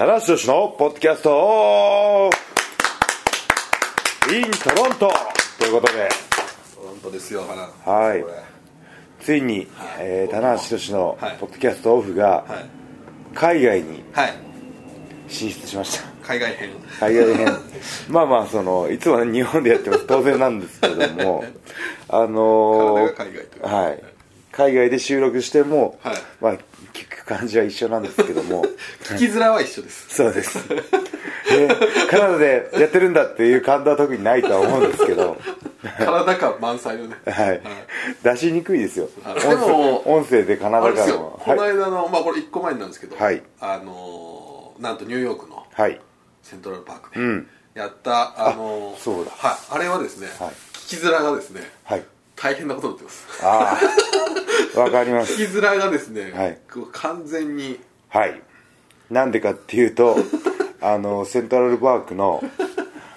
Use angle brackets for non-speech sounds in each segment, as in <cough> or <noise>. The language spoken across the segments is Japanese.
棚橋宏のポッドキャスト in トロント。ということで本当ですよ花。はい。ついに、えー棚橋宏のはい。ポッドキャストオフがはい。海外にはい。進出しました。海外編。海外編。<laughs> まあまあそのいつもね日本でやってます。当然なんですけども。あのー海外はい。海外で収録しても、はい。まあ感じは一緒なんですけども。<laughs> 聞きづらは一緒です。そうです、でカナダでやってるんだっていう感動は特にないとは思うんですけど。体感満載のね。はい、出しにくいですよ。でも音声でカナダ感をこのはい、間のまあこれ1個前なんですけどはい。あのーなんとニューヨークのはい、セントラルパークでうん。やったあのーそうだ。はい。あれはですねはい。聞きづらがですねはい大変なことになってます。ああわかります。聞きづらがですねはい。こう完全にはい。なんでかっていうと <laughs> あのセントラルパークの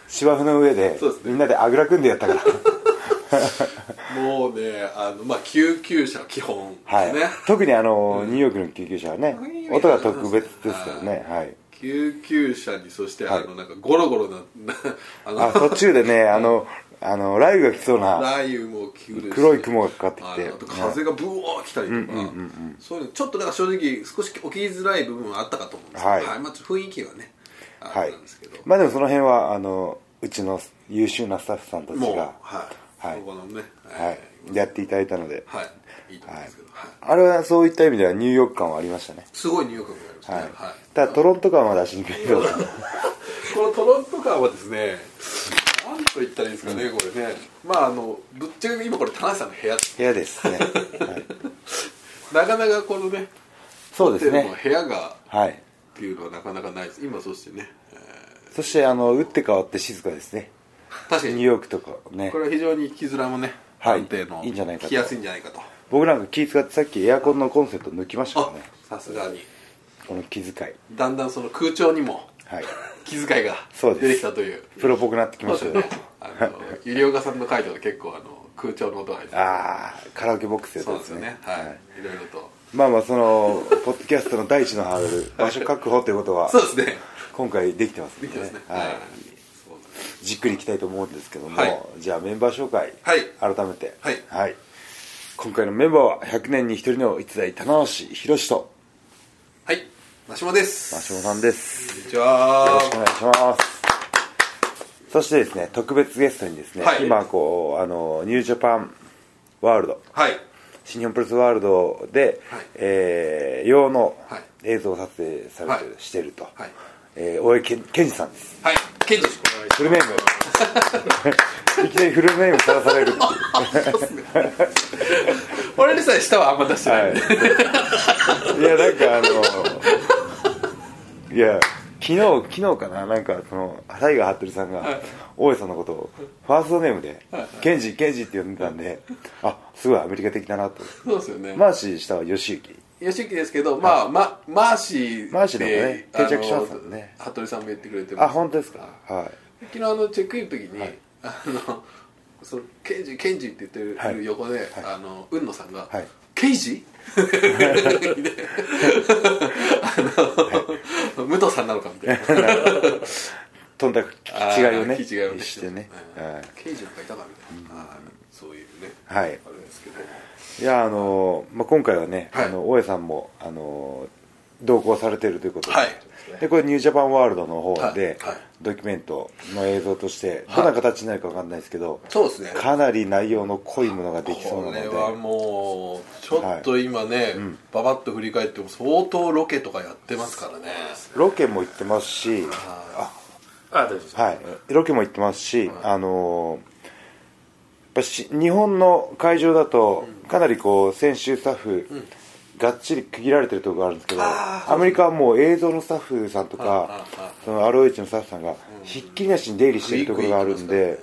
芝生の上でね。みんなであぐら組んでやったから。<laughs> もうねあのまあ救急車基本はい、ですね。特にあの、ニューヨークの救急車はねうん音が特別ですからね。はい。救急車にそしてはい。あのなんかゴロゴロなあのあ途中でねあのあの雷雨が来そうな雷雨も来るし黒い雲がかかってきて。風がブワー来たりとか、そういうのちょっとだから正直少し起きづらい部分はあったかと思うんですけど、はい。まあ、雰囲気はねあはい。れなんですけど、まあでもその辺はあのうちの優秀なスタッフさんたちがはい、ねはい。やっていただいたので、はい。いいと思うんですけど、はい。あれはそういった意味ではニューヨーク感はありましたね。すごいニューヨークがありましたはい。ね、はい。ただトロント感は出しにくいけど。<laughs> このトロント感はですねと言ったらいいんですかね、これね。まああのぶっちゃけ今これ田中さんの部屋。部屋ですね、<laughs> はい、なかなかこのねそうですね。部屋がはい。っていうのはなかなかないです。今そしてね、えそしてあの打って変わって静かですね。ー確かに。ニューヨークとかね。これは非常に引きづらもね、はい。安定のいいんじゃないかきやすいんじゃないかと。僕なんか気使ってさっきエアコンのコンセント抜きましたかあらね。さすがに。この気遣い。だんだんその空調にもはい。気遣いがそうです。出てきたという。プロっぽくなってきましたよね。あの医療家さんの回答で結構あの空調の音が入ってああカラオケボックスやったそうですすよねねはい、い、ろいろと。まあまあそのポッドキャストの第一のハードル場所確保ということはそうですね。今回できてますんでできてますね。はい。じっくりいきたいと思うんですけども、はい。じゃあメンバー紹介、はい。改めて。はい。今回のメンバーは100年に一人の逸材棚橋宏とはいマシモです。さんです。こんにちは。よろしくお願いします。そしてですね特別ゲストにですね、はい。今こうあのニュージャパンワールドはい。新日本プロレスワールドで、はい。えー用のはい。映像撮影されてる、はい。してると、はい。えー大江健健二さんです。はい。ケンジフルネーム <laughs> いきなりフルネームさらされるっていう <laughs> 俺でさえ下はあんま出してない、はい、いやなんかあのいや昨日昨日かな？なんかそのタイガー服部さんが大江さんのことをファーストネームで「ケンジケンジ」って呼んでたんであすごいアメリカ的だなと。そうですよね、マーシー下は吉行吉木ですけど、まあ、ま、マーシーマーシーでもね。定着しますもんね。服部さんも言ってくれてます。あ本当ですか？はい。昨日あのチェックインの時に、あのそのケンジケンジって言ってはい。る横で、あの雲野さんが、はい。ケイジ？<laughs> あの、武藤さんなのかみたいな。<laughs> とんだ違いをね違いをね。してね、うん。はい。ケイジなんかいたかみたいな、そういうね。はい。あれですけど。いやあのまあ、今回はね、はい。あの大江さんもあの同行されているということで,、はいでこれニュージャパンワールドの方で、はいはい。ドキュメントの映像としてはい。どんな形になるか分かんないですけど、そうですね。かなり内容の濃いものができそうなので。これはもうちょっと今ね、ばばっと振り返っても相当ロケとかやってますからね。ロケも行ってますしああ大丈夫です。はい。ロケも行ってますし、あのやっぱし日本の会場だとかなりこう選手スタッフ、がっちり区切られてるところがあるんですけどアメリカはもう映像のスタッフさんとかはいその ROH のスタッフさんがひっきりなしに出入りしてるところがあるんで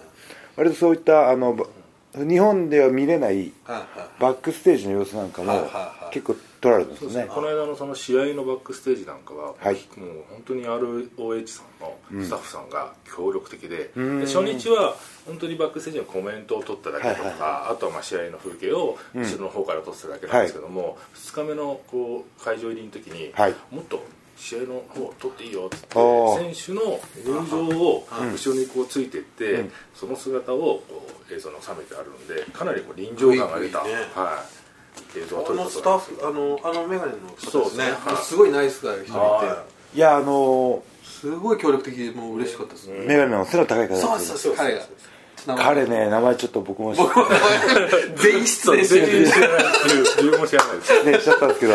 割とそういったあのば日本では見れないはいはい。バックステージの様子なんかもはいはいはい。結構撮られてますね。この間のその試合のバックステージなんかは、はい。もう本当に ROH さんのスタッフさんが協力的で,、ん。で初日は本当にバックステージのコメントを取っただけとか、はいはいあとはまあ試合の風景を後ろの方から撮ってただけなんですけども、2日目のこう会場入りの時に、はい。もっと試合の方を取っていいよっておー言って選手の入場を後ろにこうついてって、その姿をこう映像に収めてあるんでかなりこう臨場感が出た、いいね。はい、映像をあ撮ることのスタッフあのあのメガネの方ですね。そうですね。はい。すごいナイスな人がいて。はい。やあのすごい協力的でもう嬉しかったですね。メガネの背の高い方そうですそうそう彼が彼ね名前ちょっと僕も知っ僕も <laughs> 全員失礼してる。全然知らない。です自分も知らないです。ねしちゃったんですけど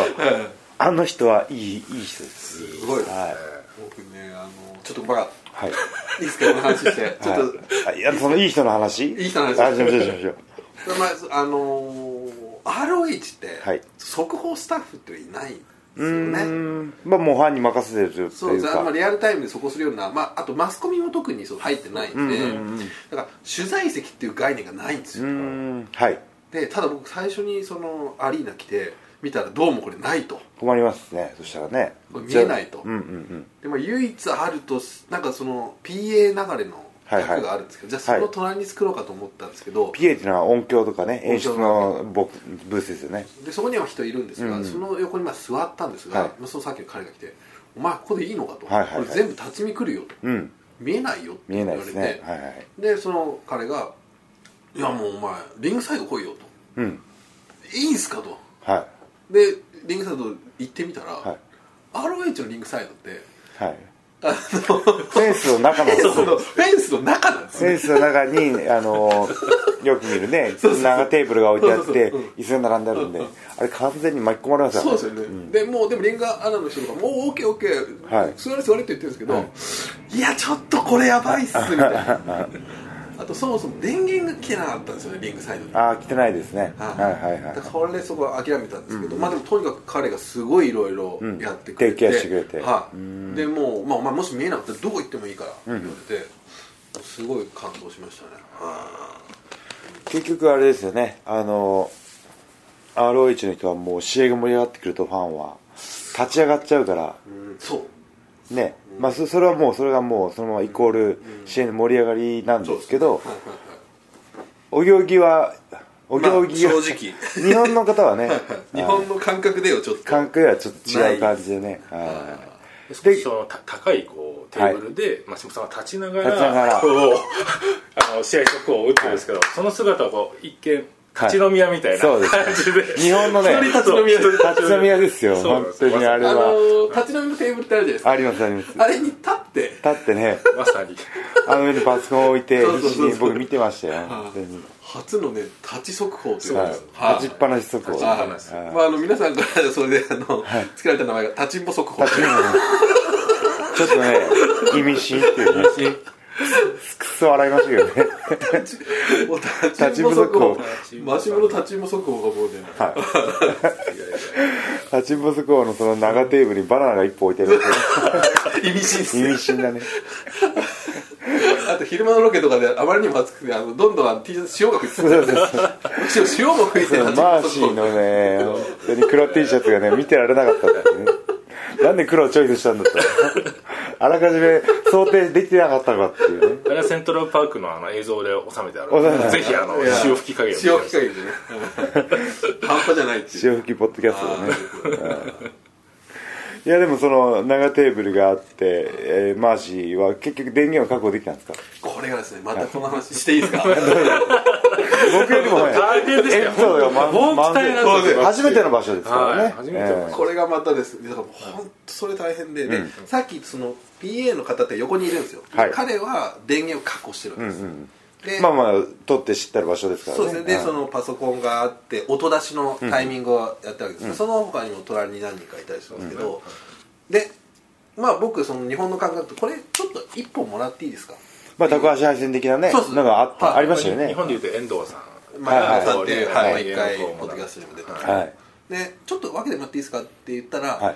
あの人はいいいい人です。すごいはい。僕ねあのちょっとバカはい。いいですかこの話して。ちょっと、はい、いやそのいい人の話？いい人の話。あしましょうしましょうまああのー ROH って、はい。速報スタッフっていないんですよね。ん。まあもうファンに任せてるというか。そうですあリアルタイムでそこするような、まあ、あとマスコミも特にそう入ってないんで、だから取材席っていう概念がないんですよ、はい。でただ僕最初にそのアリーナ来て見たらどうもこれないと。困りますね。そしたらね。見えないと。うんうんうん。でも唯一あるとなんかその PA 流れのはいはい。役があるんですけど、じゃあその隣に作ろうかと思ったんですけど、PA っていうのは音響とかね演出のボブースですよね。でそこには人いるんですが、うんその横にまあ座ったんですが、はい。まあそのさっきの彼が来て「お前ここでいいのか?」と、はいはいはい。これ全部立ち見来るよ」と。うん「見えないよ」って言われてですね。はいはい。でその彼が「いやもうお前リングサイド来いよ」と。うん「いいんすか?」と。はでリングサイド行ってみたら、はい。ROH のリングサイドっていはい。あのフェンスの中の。<laughs> フェンスの中なんですよフェンスの中にあのよく見るね <laughs> 長テーブルが置いてあって椅子が並んであるんであれ完全に巻き込まれますよそうですよね、でもうでもリンガーアナの人とかもう OKOK、はい。座れ座れって言ってるんですけど、い、やちょっとこれやばいっすみたいな <laughs> あとそもそも電源が来てなかったんですよねリングサイドに。ああ来てないですね。はい。はいはいだからこれそこは諦めたんですけど、まあでもとにかく彼がすごいいろいろやってくれて、提携してくれて。はい、でもう、まあ、お前もし見えなかったらどこ行ってもいいからって言われて、すごい感動しましたね、結局あれですよね。あの ROH の人はもう試合が盛り上がってくるとファンは立ち上がっちゃうから。うん。そうね、まあそそれはもうそれがもうそのままイコール試合の盛り上がりなんですけどはいはいはいお行儀はお行儀が、まあ正直。日本の方はね <laughs> 日本の感覚でよちょっと。感覚ではちょっと違う感じでねはい。少しそのた高いこうテーブルで、まあ、下さんは立ちながら立ちながら。こうあの試合速報を打ってるんですけど、その姿はこう一見立ち飲み屋みたいなそうです。感じで、日本のね立ち飲み屋立ち飲み屋ですよ本当にあれあのはー立ち飲みのテーブルってあるじゃないですか。ありますあります。あれに立って。立ってね。まさに。あの上にパソコンを置いてそうそうそうそう。必死に僕見てましたよ。本当に。初のね立ち速報という。はい。かです立ちっぱなし速報。立ちっぱなし。はい。まあ、あの皆さんから <laughs> それであの、つけられた名前が立ちんぼ速報。ちょっとね意味深っていうねくそ笑いましたけどね。立ちんぼ速報立ちんぼマシモの立ちんぼ速報がもうね、立ちんぼ速報のその長テーブルにバナナが一本置いてある。意味深っす意ね味深だね。あと昼間のロケとかであまりにも暑くてあのどんどんあの T シャツ塩が吹いてそうそうそう。塩塩も吹いてそのマーシーのね本当に黒 T シャツがね見てられなかったっていうね。なんで黒をチョイスしたんだとあらかじめ想定できてなかったのかっていうね。あれはセントラルパークのあの映像で収めてある。ぜひあの潮吹き加減を見て塩吹き加減でね半端じゃない。っていう潮吹きポッドキャストでね。あいやでもその長テーブルがあって、えーマーシーは結局電源を確保できたんですか？ーこれがですねまたこの話していいですか？僕よりもね大変でしたよ。エピソードがま本当大変なんですよ。初めての場所ですからね、はい初めてえこれがまたですねだから本当それ大変で,、でさっきその PA の方って横にいるんですよ、はい。彼は電源を確保してるんです、でえまあまあ撮って知ってる場所ですからね。そうですね。で、はいそのパソコンがあって音出しのタイミングをやったわけですけど、その他にも隣に何人かいたりするんですけど、でまあ僕その日本の感覚とこれちょっと一本もらっていいですか？まあ高橋配線的なねそうそうのがあった、はい。ありましたよね。日本でいうと遠藤さん。まあ、はい。はい。さんっていう、はい。はい、一回はい。ポッドキャストにも出てます、はい。でちょっと分けてもらっていいですかって言ったら、は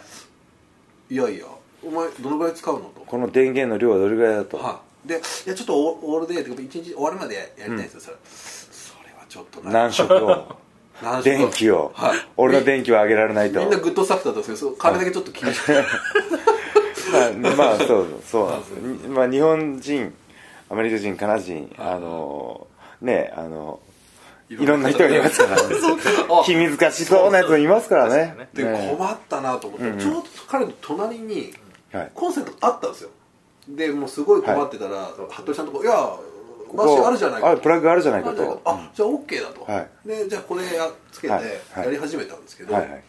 い。い、やいやお前どのぐらい使うのと。この電源の量はどれぐらいだと、はい、でいやちょっとオールデーとか一日終わるまでやりたいんですよ、それ。それはちょっとな。何色を？電気を、はい。俺の電気は上げられないと。みんなグッドスタッフだったんですけど彼だけちょっと厳しくて、<laughs> まあ、まあそうそう。なんですにまあ日本人アメリカ人カナダ人あのねあのいろんな人がいますから、ね、あ。気難しそうなやつもいますからね。でね。困ったなと思って、ちょうど彼の隣にはい。コンセントあったんですよでもうすごい困ってたら、服部さんのとこ「いやマジあるじゃないか」あプラグあるじゃないかと。かあじゃあ OK だと、はい。でじゃあこれやつけてはい。はい。やり始めたんですけど、はいはい。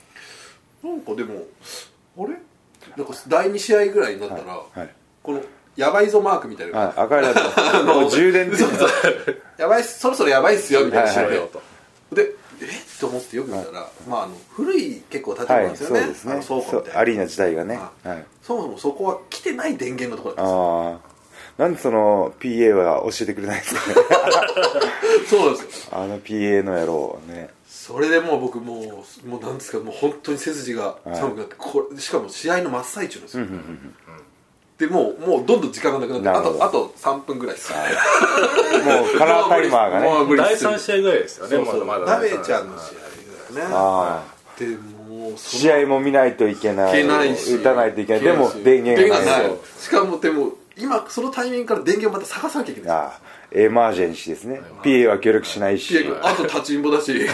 なんかでもあれ？なんか第2試合ぐらいになったら、はい。はい。この「やばいぞマーク」みたいな。はい。赤いライトもう <laughs> 充電的そうそう。やばいそろそろやばいっすよみたいな。はいはいしろよと。でえ？っと思ってよく見たら、まああの古い結構建物はいなんですよね,、そうですね。あの倉庫みたいな。そうアリーナ自体がね。ははい。そもそもそこは来てない電源のところだったんですよ。ああなんでその PA は教えてくれないんですかね？<laughs> そうなんですよ。あの PA の野郎ね。それでもう僕もうもうなんですかもう本当に背筋が寒くなって、これしかも試合の真っ最中なんですよ、でもうもうどんどん時間がなくなってあとあと3分ぐらいです。もうカラータイマーがね。第もう無理っす3試合ぐらいですよねそうそう。まだまだ。ダメちゃんの試合だよね。あでも試合も見ないといけない。いけないし。打たないといけない。でも電源が電源ない。がない。しかもでも今そのタイミングから電源をまた探さなきゃいけない。ああエマージェンシーですね。PA は協力しないし。あと立ちんぼだし。<laughs> 立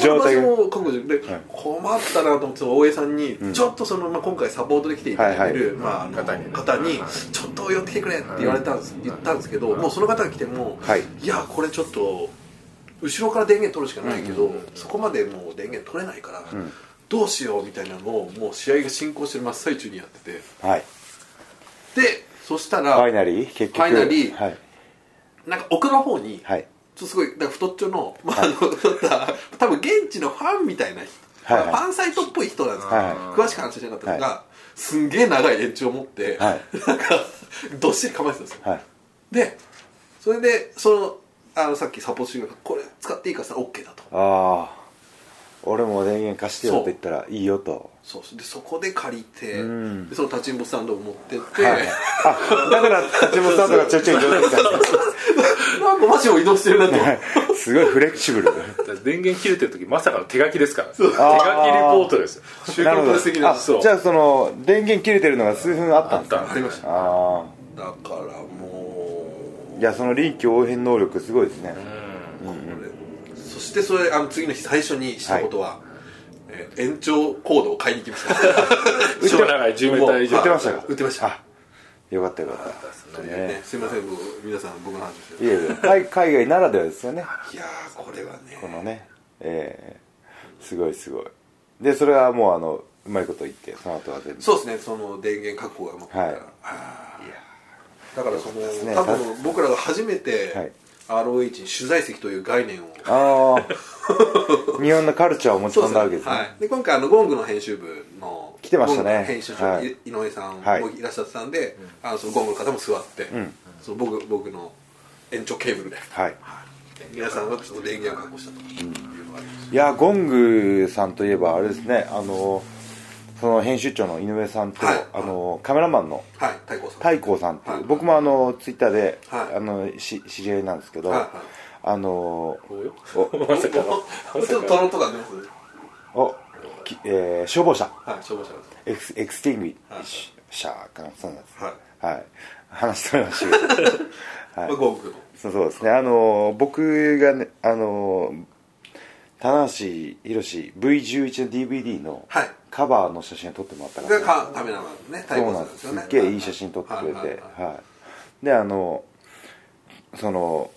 ちんぼの場所も確保してで困ったなと思って大江さんにちょっとその、まあ、今回サポートで来ていただいてる、まあ、方にね方にちょっと寄ってきてくれって言われたんです。言ったんですけどもうその方が来てもはい。いやこれちょっと後ろから電源取るしかないけどそこまでもう電源取れないからどうしようみたいなのをもう試合が進行してる真っ最中にやってて。はいでそしたファイらナリー？結局？ファイナリーはい。なんか奥の方にはい。ちょっとすごいだから太っちょの,、まあ、あの多分現地のファンみたいな人、はいはい。ファンサイトっぽい人なんです。けど、はいはい。詳しく話しなかったのが、すんげえ長い延長を持って、はい。なんかどっしり構えてたんですよ、はい。でそれでそのあのさっきサポートしてくれたこれ使っていいかって言ったら OK だと。ああ俺も電源貸してよって言ったらいいよとそうでそこで借りて、ん。でその立ちんぼスタンドを持ってって、はい。あだから立本さんとかちょいちょい移動して <laughs> なんかマジを移動してるなと。たすごいフレキシブル電源切れてる時まさかの手書きですから。手書きリポートですよ。週刊プレス的なあそう。じゃあその電源切れてるのが数分あったんですかありました。あだからもう。あいやその臨機応変能力すごいですね。そしてそれあの次の日最初にしたことは、えー延長コードを買いに行きました。<laughs> 超長い10メーター以上。売ってましたか？売ってました。あよかったよかった。ねねすいません僕皆さん僕の話をしていやいや海海外ならではですよね。いやーこれはね。このねえー、すごいすごい。でそれはもうあのうまいこと言ってその後は全部。そうですねその電源確保がうまくいったら、だからその、ね。多分僕らが初めて、はい ROH に取材席という概念を。ああ <laughs> 日本のカルチャーを持ち込んだわけですね。はい、で今回あのゴングの編集部の来てましたね。編集長、はい。い井上さんはい。もいらっしゃってたん。で、あのそのゴングの方も座って、ん。その僕僕の延長ケーブルで、はい。皆さんはちょっと電源を確保したというのがあります。いやゴングさんといえばあれですね。あのその編集長の井上さんと、はい。あのカメラマンのはい。太鼓さん。太閤さんっていう、はい。僕もあのツイッターで、はい。あのし知り合いなんですけど、はい。はい。あのお <laughs> まさか。のちょっとトロンとか出ますお、きえー消防車。はい。消防車エクスエクスティングイはいシャーかな？そうなんです。はい。はい。話しておりました。け <laughs> どまあゴングのそうそうですね。あの僕がねあの棚橋宏 V11 の DVD のはいカバーの写真を撮ってもらったから、がかカメラマンのね。太そうなんです。すよねすっげえいい写真撮ってくれて。はいはいはい。はい。であのその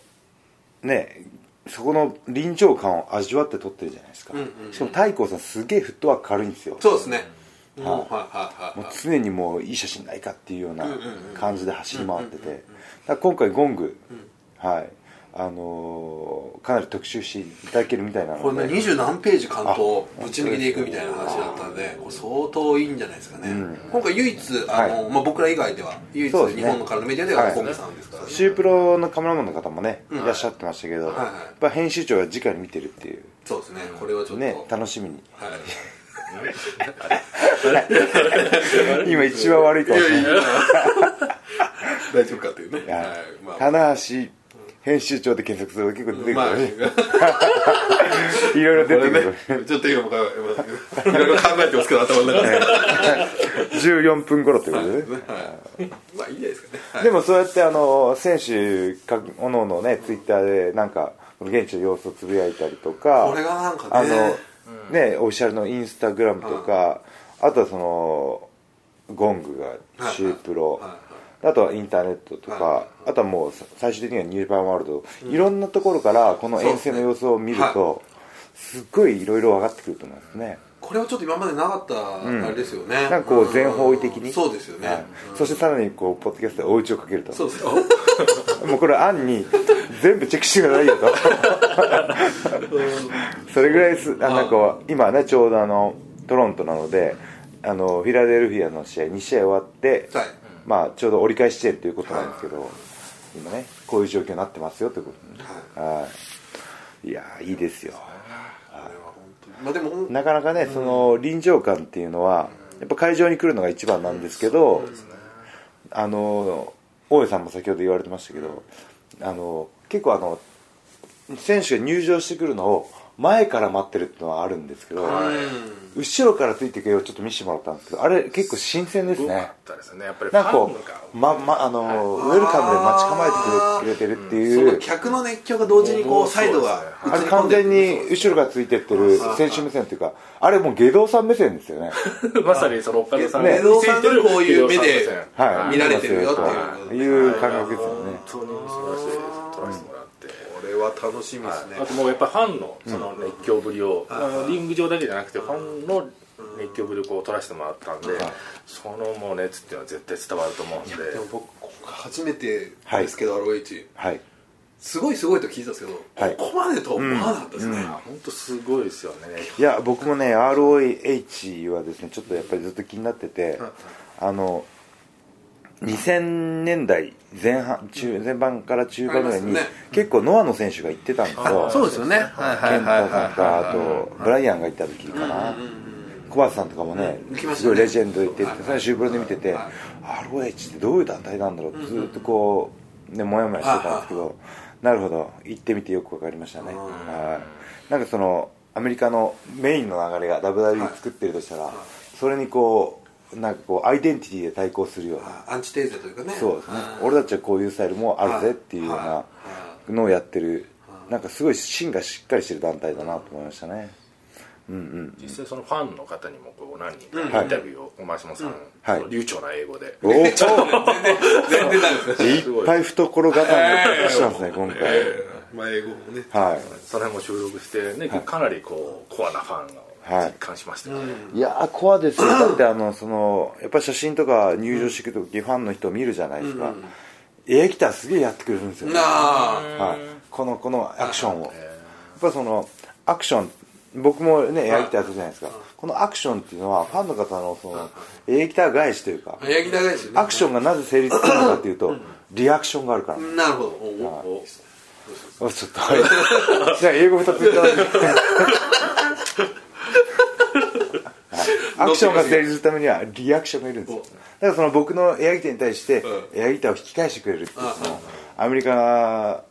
ねそこの臨場感を味わって撮ってるじゃないですか、うんうんうん。しかも太閤さんすげえフットワーク軽いんですよ。そうですね。はい。はいはいもうはい。常にもういい写真ないかっていうような感じで走り回ってて。今回ゴング、はいあのーかなり特集していただけるみたいなこれね二十何ページ関東ぶち抜きでいくみたいな話だったんでこれ相当いいんじゃないですかね、今回唯一あの、はまあ、僕ら以外では唯一日本のからのメディアでははい。ゴングさんですからね、シュープロのカメラマンの方もね、うん。いらっしゃってましたけど、はいはい。やっぱ編集長が直に見てるっていう。そうですね。これはちょっと、ね楽しみに。はい。<laughs> 今一番悪いかもしれない。<laughs> 大丈夫かっていうね、はいはい。まあ。棚橋編集長で検索すると結構出てくるまあ、ね、いろいろ出てくる、ね、ちょっと今から、いろいろ考えてますけど、頭の中で。14分頃ってことでね、はい。まあ、いいんじゃないですかね。はい。でもそうやってあの選手かおのおのねツイッターでなんか現地の様子をつぶやいたりとかこれがなんかね。あの、ねオフィシャルのインスタグラムとか、あとはそのゴングがシュープロ、はいはいあとはインターネットとか、はい。あとはもうさ最終的にはニュージャパンワールド、いろんなところからこの遠征の様子を見ると、すっごいいろいろ分かってくると思いますね、これはちょっと今までなかったあれですよね、なんかこう全方位的に、そうですよね、はい。そしてさらにこうポッドキャストでお家をかけると。そうです。<laughs> もうこれ案に全部チェックしてくださいよと。それぐらいすあなんか今ねちょうどあのトロントなのであのフィラデルフィアの試合2試合終わって、はいまあ、ちょうど折り返し地点ということなんですけど、今ねこういう状況になってますよということで、はい、いやーいいですよ。まあでもなかなかね、その臨場感っていうのはやっぱ会場に来るのが一番なんですけど、あの大江さんも先ほど言われてましたけどあの結構あの選手が入場してくるのを前から待ってるっていうのはあるんですけど、後ろからついていく絵をちょっと見せてもらったんですけどあれ結構新鮮ですね。よかったですね。やっぱりフなんかこまま、あのウェルカムで待ち構えてくれてるってそいう。の客の熱狂が同時にこうサイドがあれ完全に後ろからついてってる選手目線っていうかあれもう下道さん目線ですよね。<laughs> まさにその岡田さんね。江戸さんがこういう目ではい。見られてるよっていう。いう感覚ですよね。本当に素晴らしいです。撮らせてもらって、これは楽しみですね。あともうやっぱファンのその熱狂ぶりを、あのリング上だけじゃなくてファンの熱狂ぶりをこう撮らせてもらったんで、そのもう熱っていうのは絶対伝わると思うんで。でも僕初めてですけど、ROH はい。すごいすごいと聞いたんですけど、はい。ここまでとは思わなかったですね、本当すごいですよね。いや。僕もね ROH はですねちょっとやっぱりずっと気になっててあの2000年代前半中前半から中盤ぐらいに、結構ノアの選手が行ってたんですよ。そうですよね。はいはいケンタさんとあとブライアンが行った時かな小橋さんとかもねすごいレジェンド行っててそれシュープロで見てて ROH ってどういう団体なんだろうずっとこうねモヤモヤしてたんですけどなるほど。行ってみてよく分かりましたね。はい。なんかそのアメリカのメインの流れが WWE 作ってるとしたらそれにこうなんかこうアイデンティティで対抗するような。アンチテーゼというかね。そうですね。俺たちはこういうスタイルもあるぜっていうようなのをやってる。なんかすごい芯がしっかりしてる団体だなと思いましたね。うんうん実際そのファンの方にもこう何人かインタビューをマシモさん、はい。流暢な英語で、おおい全然全然ダメですねっぱい懐固めしてますね今回。まあ英語もね。はい。その辺も収録して、ねかなりこうコアなファンが実感しましたよ。ね、いやーコアですよ。だってあのそのやっぱり写真とか入場してくる時ファンの人を見るじゃないですか。エアギターすげえやってくれるんですよはい、このこのアクションを。やっぱそのアクション僕もねエアギターやってるじゃないですか。このアクションっていうのはファンの方のそのエアギター返しというかヤギ長いですよね。アクションがなぜ成立するのかっていうとリアクションがあるからなるほど。おおおちょっとじゃあ英語2ついただいて <laughs> アクションが成立するためにはリアクションがいるんですよ。だからその僕のエアギターに対してエアギターを引き返してくれるっていうそのアメリカ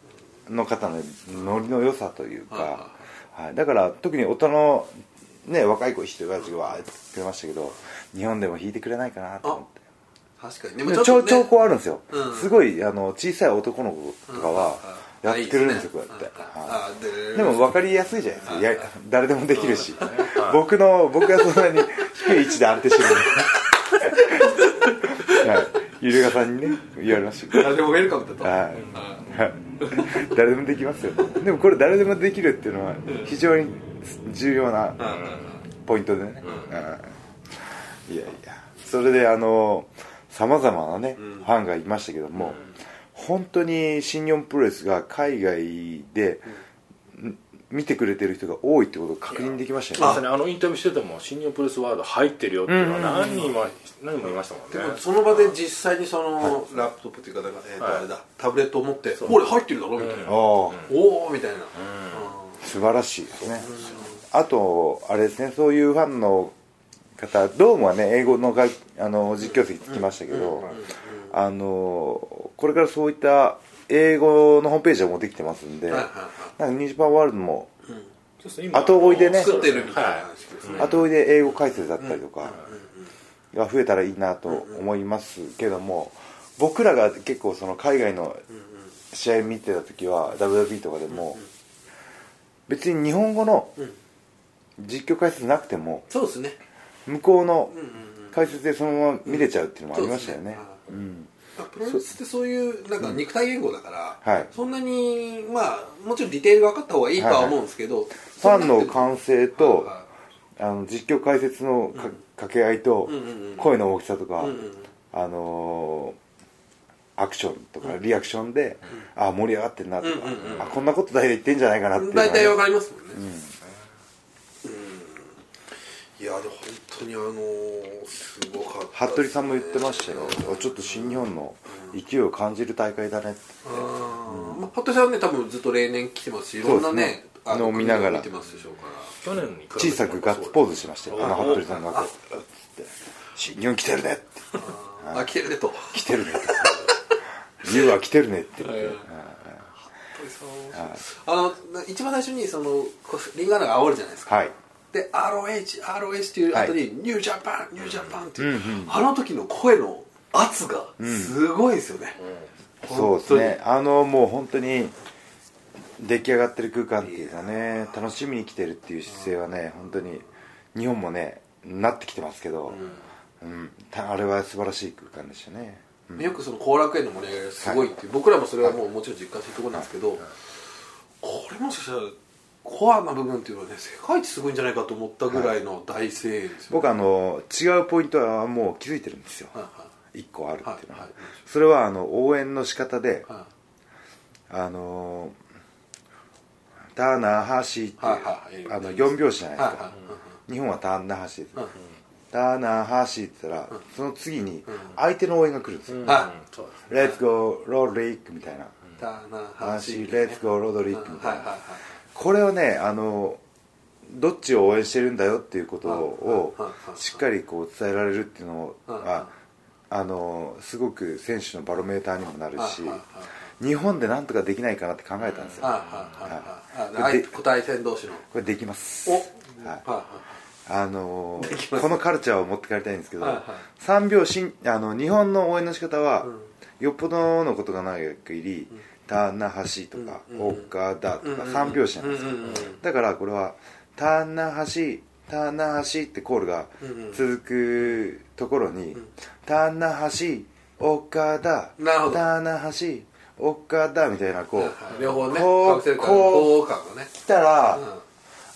の方のノリの良さというか、はい、だから特に大人の、ね、若い子人たちがわーって言ってくれましたけど日本でも弾いてくれないかなと思って。確かに。ででもちょっとね。兆兆候あるんですよ、うん。すごいあの小さい男の子とかはやってくれるんですこうやって、ででも分かりやすいじゃないですか。や誰でもできるし。僕の僕はそんなに低い位置で安定してるんで、はい、ゆるがさんにね言われました。誰でもウェルカムだと。誰でもできますよ。でもこれ誰でもできるっていうのは非常に重要なポイントでね、うん。いやいや。それであのさまざまなね、ファンがいましたけども、本当に新日本プロレスが海外で、ん。見てくれてる人が多いってことを確認できましたよね。まさにあのインタビューしてても新日本プロレスワールド入ってるよっていうのは何人も何人もいましたもんね。その場で実際にそのラップトップっていうかだからえーとはいあれだタブレットを持って「俺入ってるだろ」みたいな「おおおお」みたいな。素晴らしいですね、あとあれですねそういうファンの方ドームはね英語のがあの実況席つきましたけど、あのこれからそういった英語のホームページもできてますんで、はいはいなんかニュージャパンワールドも後追いでね作ってるみたいな話ですね。後追いで英語解説だったりとかが増えたらいいなと思いますけども僕らが結構その海外の試合見てた時は WWE とかでも別に日本語の実況解説なくてもそうですね。向こうの解説でそのまま見れちゃうっていうのもありましたよね。そうですねプロレスってそういうなんか肉体言語だから、はい。そんなにまあもちろんディテール分かった方がいいとは思うんですけど、ファンの感性とはあの実況解説のか掛け合いとうんうんうん。声の大きさとかうんうんあのーアクションとかリアクションであ盛り上がってるなとかうんうんうん。あこんなこと大体言ってんじゃないかなって大体分かりますもんね、うん。いやでも本当にあのーす服部さんも言ってましたよ。ちょっと新日本の勢いを感じる大会だねって。あーまあ、服部さんはね多分ずっと例年来てますしいろんなねあの見ながら。小さくガッツポーズしましたよ。あの服部さんがこうつって新日本来てるねってあ来てるねと来てるねってユウは来てるねって言ってはいあの一番最初にそのリングアナが煽るじゃないですか、はいで ROH、ROH っていう後に、はい New Japan、New Japan っていう、あの時の声の圧がすごいですよね。そうですね。あのもう本当に出来上がってる空間っていうかね楽しみに来てるっていう姿勢はね本当に日本もねなってきてますけど、うん。たあれは素晴らしい空間でしたね、うん。よくその後楽園の盛り上がりがすごいっていう、僕らもそれはもうもちろん実感してるところなんですけど、これもしかしたらコアな部分っていうのはね世界一すごいんじゃないかと思ったぐらいの大声援ですよ、僕あの違うポイントはもう気づいてるんですよ。はいは一個あるっていうのは、はいはいそれはあの応援の仕方でい。はあのターナーハーシーっていう、はいはい。はいあの4拍子じゃないいですか、はい日本はターナーハーシーです、はいターナーハーシーって言ったら、その次に相手の応援が来るんですよ、うん。はそうですレッツゴーロードリックみたいな、ターナーハーシハーシーーレッツゴーロードリックみたいな、はいはいはいこれをねあのどっちを応援してるんだよっていうことをしっかりこう伝えられるっていうのはあのすごく選手のバロメーターにもなるし日本でなんとかできないかなって考えたんですよ。個体戦同士の。これできます。あのこのカルチャーを持って帰りたいんですけど、はいはい。三拍子あの日本の応援の仕方は、うん。よっぽどのことがない限り「タナハシ」とか「岡田」とか三拍子なんですよ、だからこれは「タナハシ」「タナハシ」ってコールが続くところに「タナハシ」「岡田」なるほど。タナハシ」「岡田」みたいなこう、両方ねこうこう来たら、うん。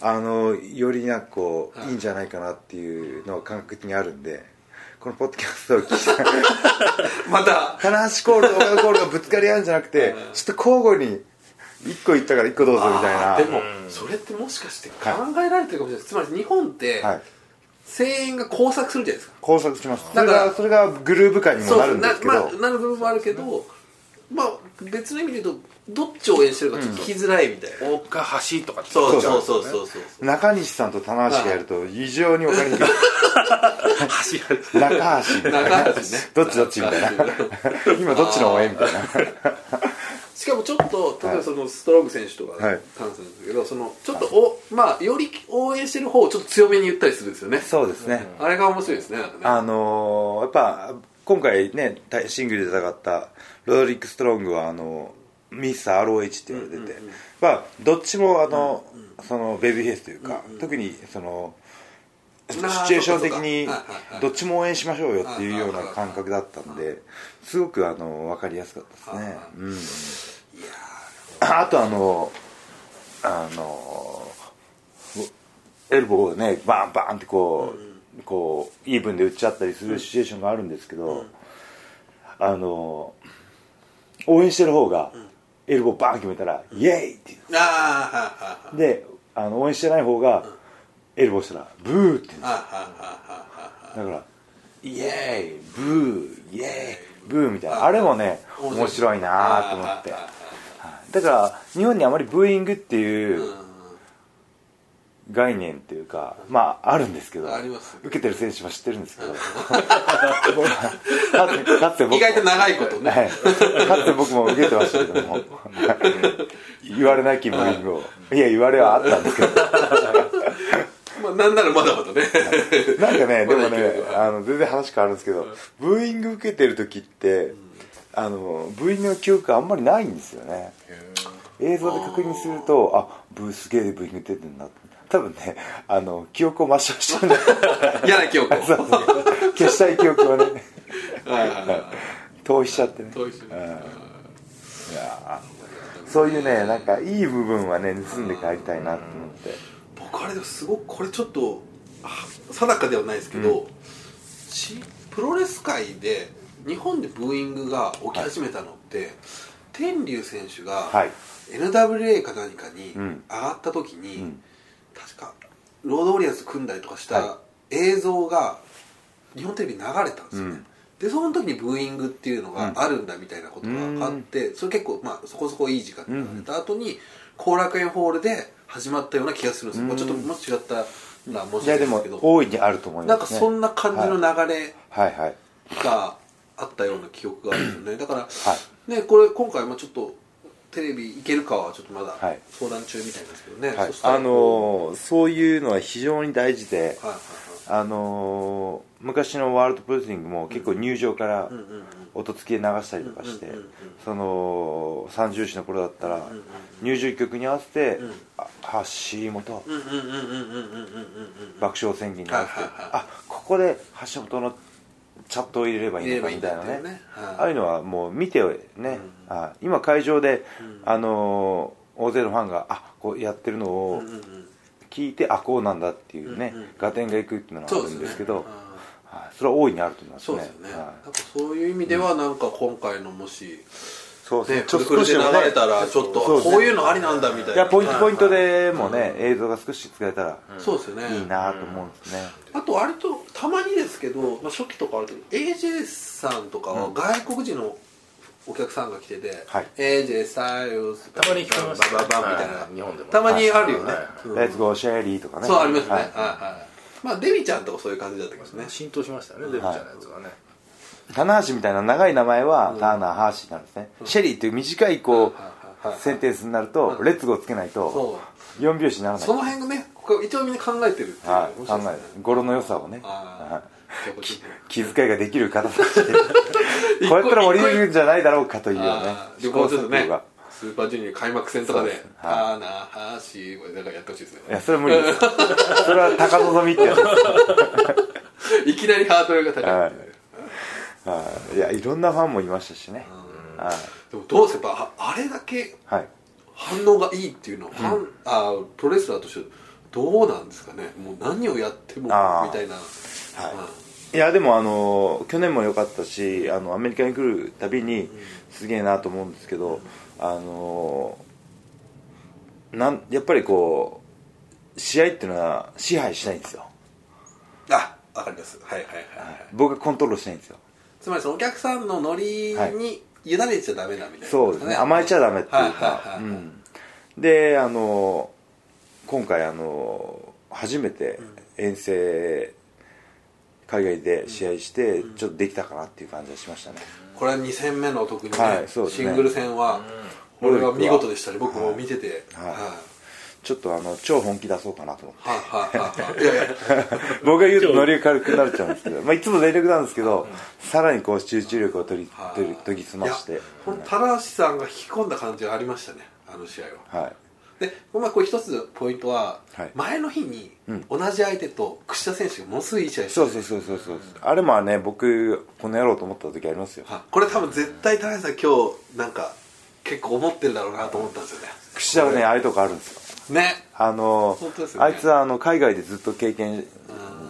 あのよりなんかこう、はい。い、いんじゃないかなっていうのは感覚的にあるんでこのポッドキャストを聞いて <laughs> また。棚橋コールと岡田コールがぶつかり合うんじゃなくてちょっと交互に1個言ったから1個どうぞみたいな。でもそれってもしかして考えられてるかもしれない。つまり日本ってはい。声援が交錯するじゃないですか。工作します。それだからがそれがグルーヴ感にもなるんですけど、なる部分もあるけどまあ別の意味で言うとどっちを応援してるかちょっと聞きづらいみたいな、大岡橋とかってそう。そそううそうそうそう。中西さんと棚橋がやると非常に分かりにくい。<laughs> 橋中橋中橋ね。どっちどっちみたいな。今どっちの応援みたいな。しかもちょっと例えばそのストロング選手とかはい。関するんですけど、そのちょっとお、まあより応援してる方をちょっと強めに言ったりするんですよね。そうですね、あれが面白いですねあのーやっぱ今回ね対シングルで戦ったロドリック・ストロングはあのミスター ROH って言われてて、まあどっちもあの、そのベビーフェイスというか、特にそのシチュエーション的にどっちも応援しましょうよっていうような感覚だったんですごくあの分かりやすかったですね、うん、あとあのあのエルボーをねバンバンってこう、こうイーブンで打っちゃったりするシチュエーションがあるんですけど、あの応援してる方がエルボーバン決めたら「イエーイ!」って言う。であの応援してない方がエルボーしたら「ブー!」って言うんですはいはいはいはいはいだから「イエーイブーイエーイブー」みたいな。あれもね面白い。なと思って。だから日本にあまりブーイングっていううん概念っていうかまああるんですけどあります受けてる選手も知ってるんですけど。かつて僕も意外と長いことね。はい。かつて僕も受けてましたけども。<laughs> 言われない気ブーイングを。いや言われはあったんですけど。まあなんならまだまだね。なんかね <laughs> でもねあの全然話変わるんですけどブーイング受けてる時ってあのブーイングの記憶があんまりないんですよね。映像で確認するとあブーすげえブーイング出てるな多分ねあの記憶を抹消しちゃうんだ嫌な記憶を。そうそう。消したい記憶はね。はいはいはい。逃避しちゃってね。遠いしねうんい。やーそういうねなんかいい部分はね盗んで帰りたいなと思って。僕あれでもすごくこれちょっとあ定かではないですけど、しプロレス界で日本でブーイングが起き始めたのって、天竜選手がはい。NWA か何かにうん。上がった時に、うん確かロードオリアンス組んだりとかしたは映像が日本テレビに流れたんですよね、うん。でその時にブーイングっていうのがあるんだみたいなことが分かって、それ結構、まあ、そこそこいい時間に流れた後に後楽園ホールで始まったような気がするんですよ、もうちょっともし違ったら申し訳ないですけど。大いにあると思いなんかますねそんな感じの流れがあったような記憶があるんですよね。だから、はい。ねこれ今回もちょっとテレビ行けるかはちょっとまだ相談中みたいですけどね、はい、あのー、そういうのは非常に大事で、はいはいはい、あのー、昔のワールドプロデューングも結構入場から音付け流したりとかして、うんうんうん、その三重視の頃だったら、入場曲に合わせて「橋本」「爆笑宣言」に合わせて「あここで橋本の」チャットを入れればいいのかみたいなね。よね。はい。ああいうのはもう見てね。あ今会場であのー大勢のファンがあこうやってるのをうんうんうん。聞いてあこうなんだっていうねうんうん。合点がいくっていうのがあるんですけどね。はい。それは大いにあると思いますね。そうですよね、はい。そういう意味ではなんか今回のもし、そうですね。ねちょっと少しでもね流れたらちょっとこういうのありなんだみたいな。いやポイントポイントでもね映像が少し使えたらそうですよね。いいなと思うんですね。あと割とたまにですけど、まあ、初期とかあるけど AJ さんとかは外国人のお客さんが来てて、はい。AJ サイオスたまに聞こえますババババみたいな、はい日本でもたまにあるよね、はいうんレッツゴーシェリーとかねそうありますね、ははいいはいまあデビちゃんとかそういう感じだったけどね浸透しましたねデブちゃんのやつがね棚橋みたいな長い名前はターナーハーシーなんですね。シェリーっていう短いこうセンテンスになるとレッツゴーつけないとそう。4拍子にならない。その辺がねここ一応みんな考えてるっていうはい。考える。語呂の良さをね。<laughs> 気遣いができる方たち。で <laughs> こうやったら盛り上げるんじゃないだろうかというよねあー。で試行もちょっとねスーパージュニア開幕戦とかでそうです「あーなーはーしー」これなんかやってほしいですね。いやそれは無理です。<laughs> それは高望みってやついきなりハードルが高いはいはい。いやいろんなファンもいましたしね。はい。でもどうせやっぱああれだけはい。反応がいいっていうのは、ファンあープロレスラーとしてどうなんですかね？もう何をやってもみたいな。はい。いやでもあの去年も良かったしあのアメリカに来るたびにすげえなと思うんですけどあのなんやっぱりこう試合っていうのは支配しないんですよ。あわかります。はいはいはい、はい、僕がコントロールしないんですよつまりそのお客さんのノリに委ねちゃダメだみたいな、そうですね。甘えちゃダメっていうはいかであの今回あの初めて遠征海外で試合してちょっとできたかなっていう感じがしましたね。これは2戦目の特にね、はいね。シングル戦は、これは見事でしたね。僕も見てて。はい。はいちょっとあの超本気出そうかなと思って。僕が言うとノリが軽くなっちゃうんですけど、まあ、いつも全力なんですけど、さらにこう集中力を取りはい取り研ぎ澄まして。いやほん。と棚橋さんが引き込んだ感じがありましたねあの試合は。はい。で、まあ、これ一つポイントは、はい。前の日にうん。同じ相手と櫛田選手がものすごいいい試合してそうそうそうそうそうあれもね僕この野郎と思った時ありますよ。はい。これ多分絶対田中さん今日なんか結構思ってるだろうなと思ったんですよね。櫛田はねああいうとこあるんですよね。あの、ね。あいつはあの海外でずっと経験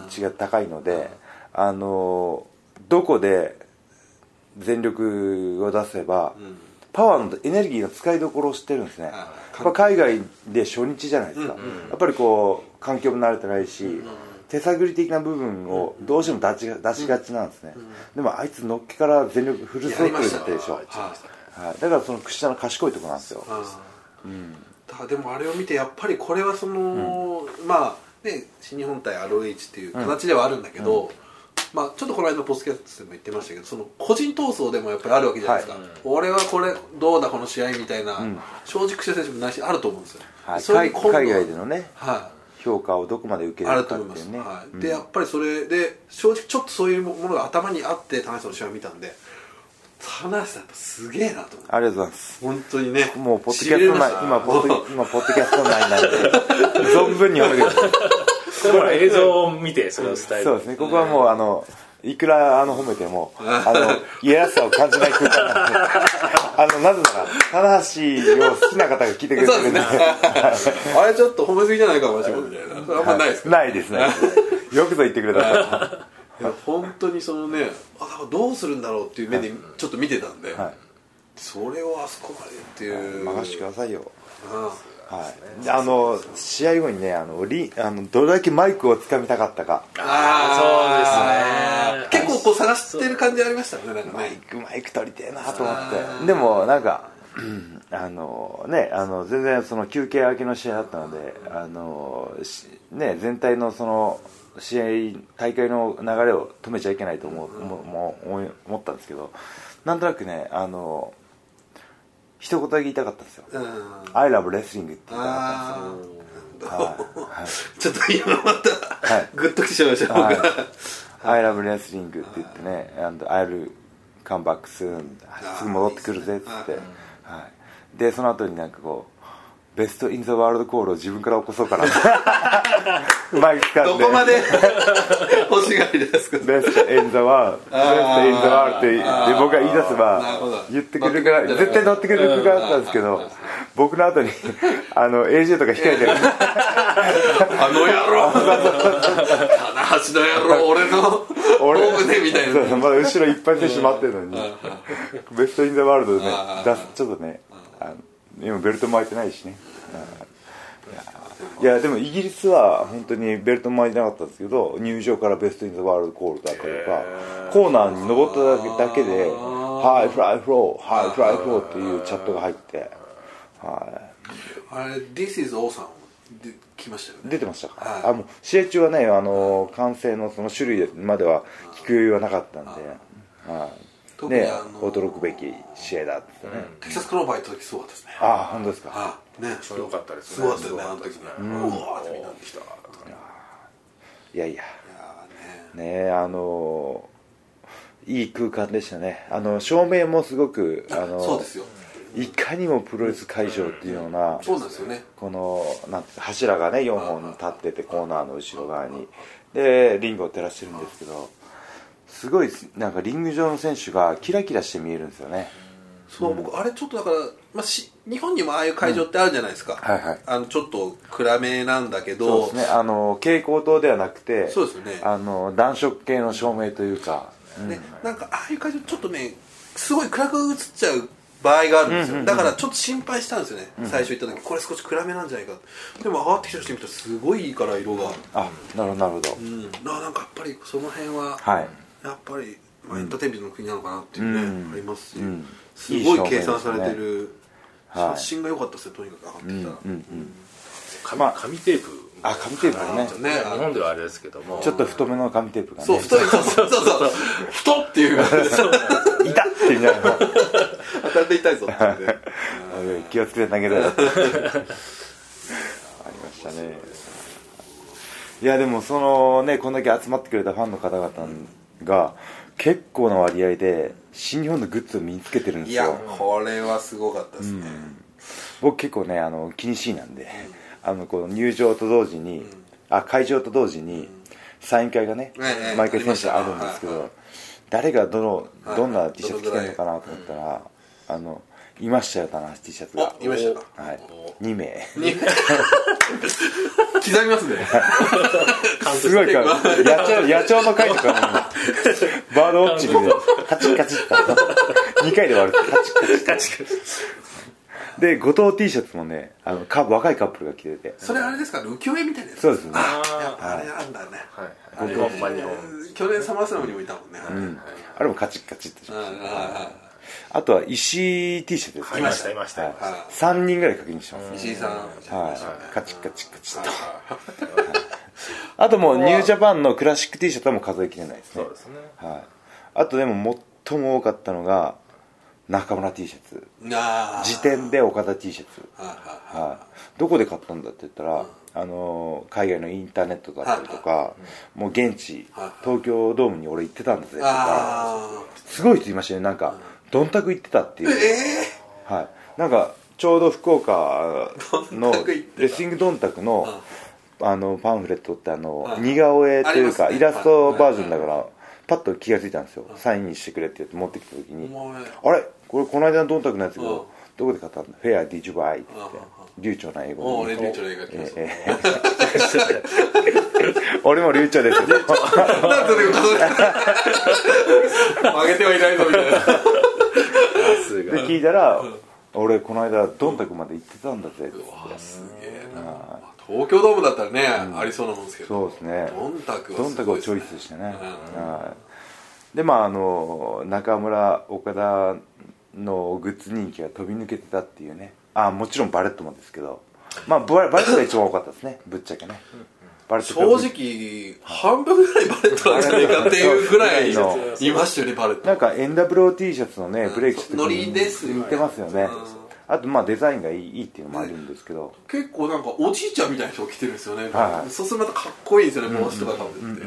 値が高いのであのどこで全力を出せば、ん。パワーのエネルギーの使いどころを知ってるんですね、はいやっぱ海外で初日じゃないですか、うんやっぱりこう環境も慣れてないし、手探り的な部分をどうしても出し出しがちなんですね、でもあいつのっけから全力フルスロットルだったでしょ、はいはい、だからその櫛田の賢いところなんですよ、あーだからでもあれを見てやっぱりこれはその、まあね新日本対 ROH っていう形ではあるんだけど、まあ、ちょっとこの間のポストキャストでも言ってましたけどその個人闘争でもやっぱりあるわけじゃないですか、はい俺はこれどうだこの試合みたいな、ん。正直した選手もないしあると思うんですよ、はい、それ海海外でのねはい。評価をどこまで受けあるかっていうね、はいうん。でやっぱりそれで正直ちょっとそういうものが頭にあって田中さんの試合を見たんで田中さんやっぱすげえなと思ってありがとうございます。本当にね。もうポッドキャスト内今ポッド今ポッドキャスト内なんで存分に褒めてくださいこれも映像を見てそれを伝える。そうですね。ここはもうあのいくらあの褒めてもあのいやらしさを感じない空間なんで。あのなぜなら棚橋を好きな方が聞いてくれてるんで。あれちょっと褒めすぎじゃないかもしれないみたいなそれあんまないですか？ないですねよくぞ言ってくれたいや本当にそのねあだからどうするんだろうっていう目でちょっと見てたんで、はい。それをあそこまでっていう。任せてくださいよ。あはい、であの試合後にねあのリあのどれだけマイクをつかみたかったか。あー。結構こう探してる感じありましたねなんかマイねクマイク取りてえなと思って。でもなんかうんあのねあの全然その休憩明けの試合だったのであのしね全体のその試合大会の流れを止めちゃいけないと思う思う思い思ったんですけどなんとなくねあの一言だけ言いたかったんですよ。うん「I love wrestling」って言いたかあったんですよ。あはいはい。ちょっと今また、はい。グッときちゃいました僕。は I love wrestling って言ってね and I'll come back soon すぐ戻ってくるぜっつって。はい。でその後になんかこう Best in the World コールを自分から起こそうかな。<laughs> うまい使ってどこまで？<laughs> 欲しがりですか？ Best in the World Best in the World ってで僕が言い出せば言ってくれるから絶対乗ってくれる気があったんですけど僕の後に <laughs> あの AJ とか控えてる。あの野郎。棚橋の野郎俺の俺。ホームでみたいな。まだ後ろいっぱい選手待ってるのに。 Best in the World でね出すちょっとね今ベルト巻いてないしね。い。やでもイギリスは本当にベルト巻いてなかったんですけど入場から Best in the World コールだったりとかコーナーに登っただけだけで「ハイフライフロー。ハイフライフロー」っていうチャントが入ってはあれ This is awesome で来ましたよいね。出てましたか、はい。あもう試合中はねあの歓声のその種類までは聞く余裕はなかったんで、はいね驚くべき試合だって言ってね、テキサスクローバー行った時すごかったですね。ああ本当ですか？あねそれ良かったですすごかったよねあの時ね。ううんわーってみんなで来たいやいやいや。ーね。ねあのいい空間でしたね。あの照明もすごくあのそうですよ。いかにもプロレス会場っていうようなそうですよね。このなんて柱がね4本立っててコーナーの後ろ側に。でリングを照らしてるんですけどすごいなんかリング上の選手がキラキラして見えるんですよね。そう僕あれちょっとだから、まあ、し日本にもああいう会場ってあるじゃないですか、はいはい。あのちょっと暗めなんだけそうどですね。あの蛍光灯ではなくてそうですよね。あの暖色系の照明というか、うん。ねなんかああいう会場ちょっとねすごい暗く映っちゃう場合があるんですよ、だからちょっと心配したんですよね、最初行った時。これ少し暗めなんじゃないか。でも上がってきた人見たらすごいいいから色が。あなるほどなるほど、うん。ななんかやっぱりその辺は、はいやっぱり、まあ、エンターテインメントの国なのかなっていうね、うん。ありますし、うん。すごい計算されてるはい。写真が良かったですねとにかく上がってきたら、うんうん紙まあ紙テープあ紙テープね。ね日本ではあれですけども。ちょっと太めの紙テープがね。そう太いそうそうそう。そう太っていう。感じで痛っってみたいな当たって痛いぞっていうね。お <laughs> い気をつけて投げろよ。ありましたね。いやでもそのねこんだけ集まってくれたファンの方々が結構な割合で新日本のグッズを身につけてるんでいやすよこれはすごかったですね、僕結構ねあの気にしいなんで、あのこの入場と同時に、あ会場と同時にサイン会がね、ええ毎回選手あるんですけど、はいはい。誰がどのはい。どんな T シャツ着てるのかなと思ったら、あのいましたよ棚橋 T シャツが。おいましたか？はい、2名。に <laughs> 刻みますね。<laughs> すごいか野鳥野鳥の会とかの <laughs> バードウォッチングでカチッカチッと2回で終わる。カチッカチッ確かにで後藤 T シャツもねあのカ若いカップルが着てて。それあれですか？浮世絵みたいなやつそうですね。あやっぱあれなんだね、はいあれはほんまに日本去年サマースラムにもいたもんね、うん。あれもカチッカチッとしうんましたあとは石井 T シャツですね。いましたいました。いましたはい。3人ぐらい確認してます石井さん。はい。カチッカチッカチッと。あともうニュージャパンのクラシック T シャツはもう数えきれないですね。そうですね。はい。あとでも最も多かったのが中村 T シャツ。時点で岡田 T シャツ。はいどこで買ったんだって言ったら、あのー海外のインターネットだったりとか、もう現地、はい東京ドームに俺行ってたんだぜとかあすごい人いましたね。なんか、どんたく行ってたっていう、ー？えはい、なんかちょうど福岡のレスリングどんたくの,、あのパンフレットってあの、はい似顔絵というか、イラストバージョンだから、パッと気が付いたんですよ。サインにしてくれって言って持ってきた時に。あれ？これこの間のドンタクのやつけうん。どどこで買ったんだ？フェアディジュバイって言って流暢な英お語で俺流暢ええ <laughs> 俺も流暢ですよ。なんとで <laughs> も曲げてはいないぞみたいなで聞いたら俺この間ドンタクまで行ってたんだぜ。ってうわすげえな、まあ東京ドームだったらね、ありそうなもんですけど。そうですね。ドンタクはドンタクをチョイスしてね、はい。でまああの中村岡田のグッズ人気が飛び抜けてたっていうね。あもちろんバレットもですけど。まあバレットが一番多かったですね。ぶっちゃけね正直半分ぐらいバレットなんじゃないかっていうぐらいい。ましたよねバレットなんか NWOT シャツのねブレイクしてノリですよね似てますよね。あとまあデザインがいいっていうのもあるんですけど。結構なんかおじいちゃんみたいな人が着てるんですよね、はい。そうするとまたかっこいいですよね帽子とかかぶって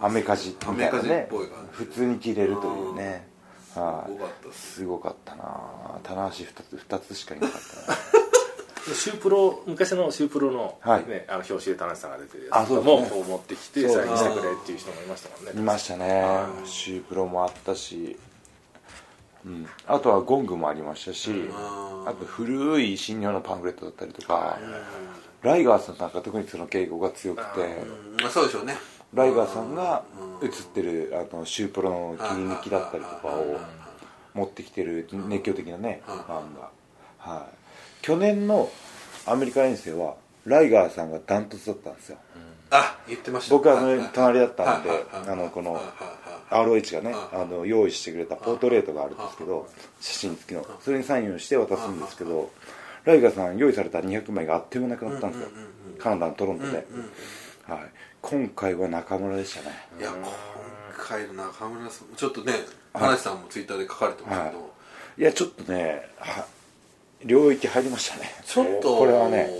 アメカジみたいね普通に着れるというね。はい。すごかったな。棚橋2つ二つしかいなかったなシュープロ昔のシュープロの,、はい。ね、あの表紙で田中さんが出てるあやつもこう持ってきてサインしてくれっていう人もいましたもんね。いましたね。シュープロもあったし、うん、あとはゴングもありましたしあと古い新日本のパンフレットだったりとかライガーさんなんか特にその敬語が強くてうんまあそうでしょうね。ライガーさんが写ってるあのシュープロの切り抜きだったりとかを持ってきてる熱狂的なねファンが、はい、去年のアメリカ遠征はライガーさんがダントツだったんですよ。あ言ってました。僕はあのはい。はい隣だったんではい。はい。はい。あのこのはい。はい。ROH がねあの用意してくれたポートレートがあるんですけど写真付きの。それにサインをして渡すんですけどライガーさん用意された200枚があっという間なくなったんですよ。カナダのトロントで、はい、今回は中村でしたね。いや今回の中村さんちょっとね話さんもツイッターで書かれてますけど、いやちょっとねは領域入りましたね。ちょっと。これはね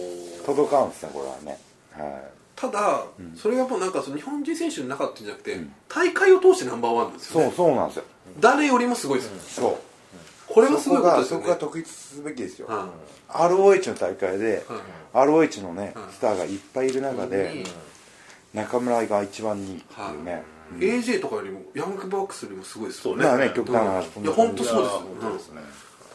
届かんですねこれはね。はただ、それがもうなんかその日本人選手の中っていうんじゃなくて、大会を通してナンバーワンなんですいそうよねそうなんですよ。誰よりもすごいですよ、そう。これがすごいことですよね。そこが特筆すべきですよ、うん。ROH の大会で、うん。ROH のね、うん。スターがいっぱいいる中で、うん。中村が一番人気っていうね、AJ とかよりもヤングバックスよりもすごいですよね。まあね極端な話うん。いや本当そうですよ。本当ですね。だ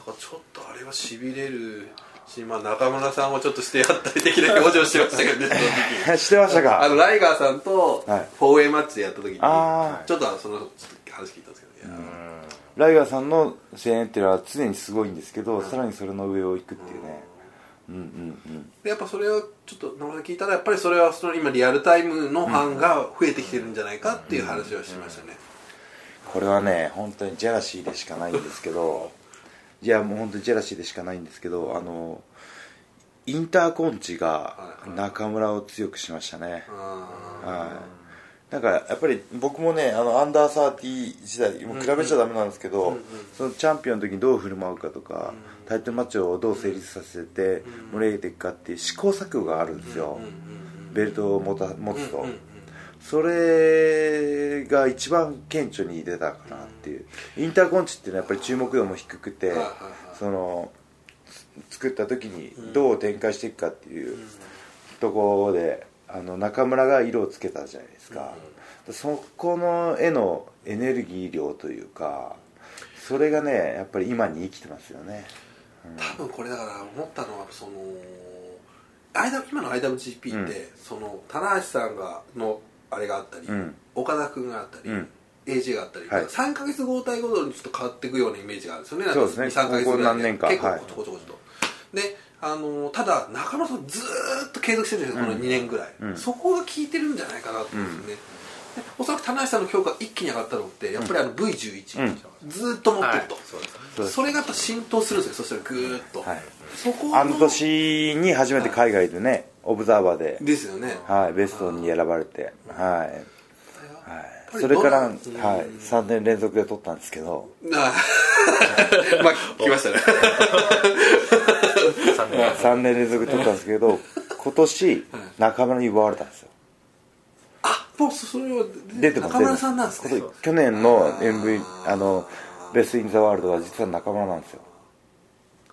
からちょっとあれはしびれるし、まあ、中村さんはちょっとしてやったり的な表情してましたけどね <laughs> してましたか？あのライガーさんとはい。4A マッチでやった時に、あー。ちょっとそのちょっと話聞いたんですけど、ライガーさんの声援っていうのは常にすごいんですけど、さらにそれの上を行くっていうね。うん。うんうんでやっぱそれをちょっと名前聞いたらやっぱりそれはその今リアルタイムのファンが増えてきてるんじゃないかっていう話はしましたね、これはね本当にジェラシーでしかないんですけどいやもう本当にジェラシーでしかないんですけどあのインターコンチが中村を強くしましたね、あはい。なんかやっぱり僕もねあのアンダーサーティ時代もう比べちゃダメなんですけど、そのチャンピオンの時にどう振る舞うかとか、タイトルマッチをどう成立させて盛り上げていくかっていう試行錯誤があるんですよ、ベルトを持た持つと、それが一番顕著に出たかなっていう。インターコンチっていうのはやっぱり注目度も低くて、その作った時にどう展開していくかっていうところであの中村が色をつけたじゃないですか、そこの絵のエネルギー量というかそれがねやっぱり今に生きてますよね。多分これだから思ったのはその今の IWGP って、その棚橋さんがのあれがあったり、うん。岡田君があったり、うん。AG があったり、はい。3か月交代ごとにちょっと変わっていくようなイメージがあるんですよねそうですね。23か月ここぐらい何年か結構はい。ちょこちょこちょこであのただ中村さんずーっと継続してるんですよ、この2年ぐらい、うん。そこが効いてるんじゃないかなと思うんですよね、でおそらく棚橋さんの評価が一気に上がったのってやっぱりあの V11、うん。ずーっと持ってると、そうですそうです。それがやっぱ浸透するんですよそしたらグーッと、はい。そこのあの年に初めて海外でねオブザーバーで、ですよね、はい、ベストに選ばれて、はい。やっぱりそれから、はい、3年連続で取ったんですけど。あー <laughs> まあ来ましたね。<laughs> 3年。3年連続で取ったんですけど今年中村に奪われたんですよ。あもうそそれは出てます中村さんなんですね。出てます。去年の MV あのベスト・イン・ザ・ワールドは実は中村なんですよ。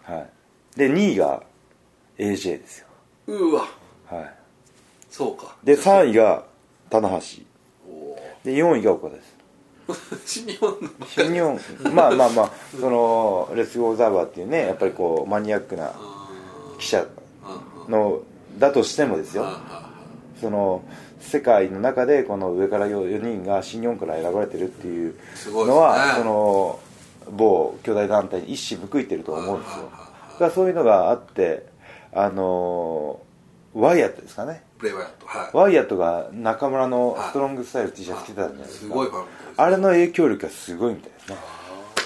はい。で2位が AJ ですよ。うわはい。そうか。で3位が棚橋。で4位が岡田です。<laughs> 新日本の新日本。まあまあまあそのレスゴーザーバーっていうねやっぱりこうマニアックな記者のだとしてもですよ。その世界の中でこの上から4人が新日本から選ばれてるっていうのは、その某巨大団体に一矢報いてると思うんですよ。だからそういうのがあってあのワイヤットですかね。ワイヤット、はい、ワイヤットが中村のストロングスタイル T シャツ着てたんじゃないですか、すごいあれの影響力がすごいみたいですね。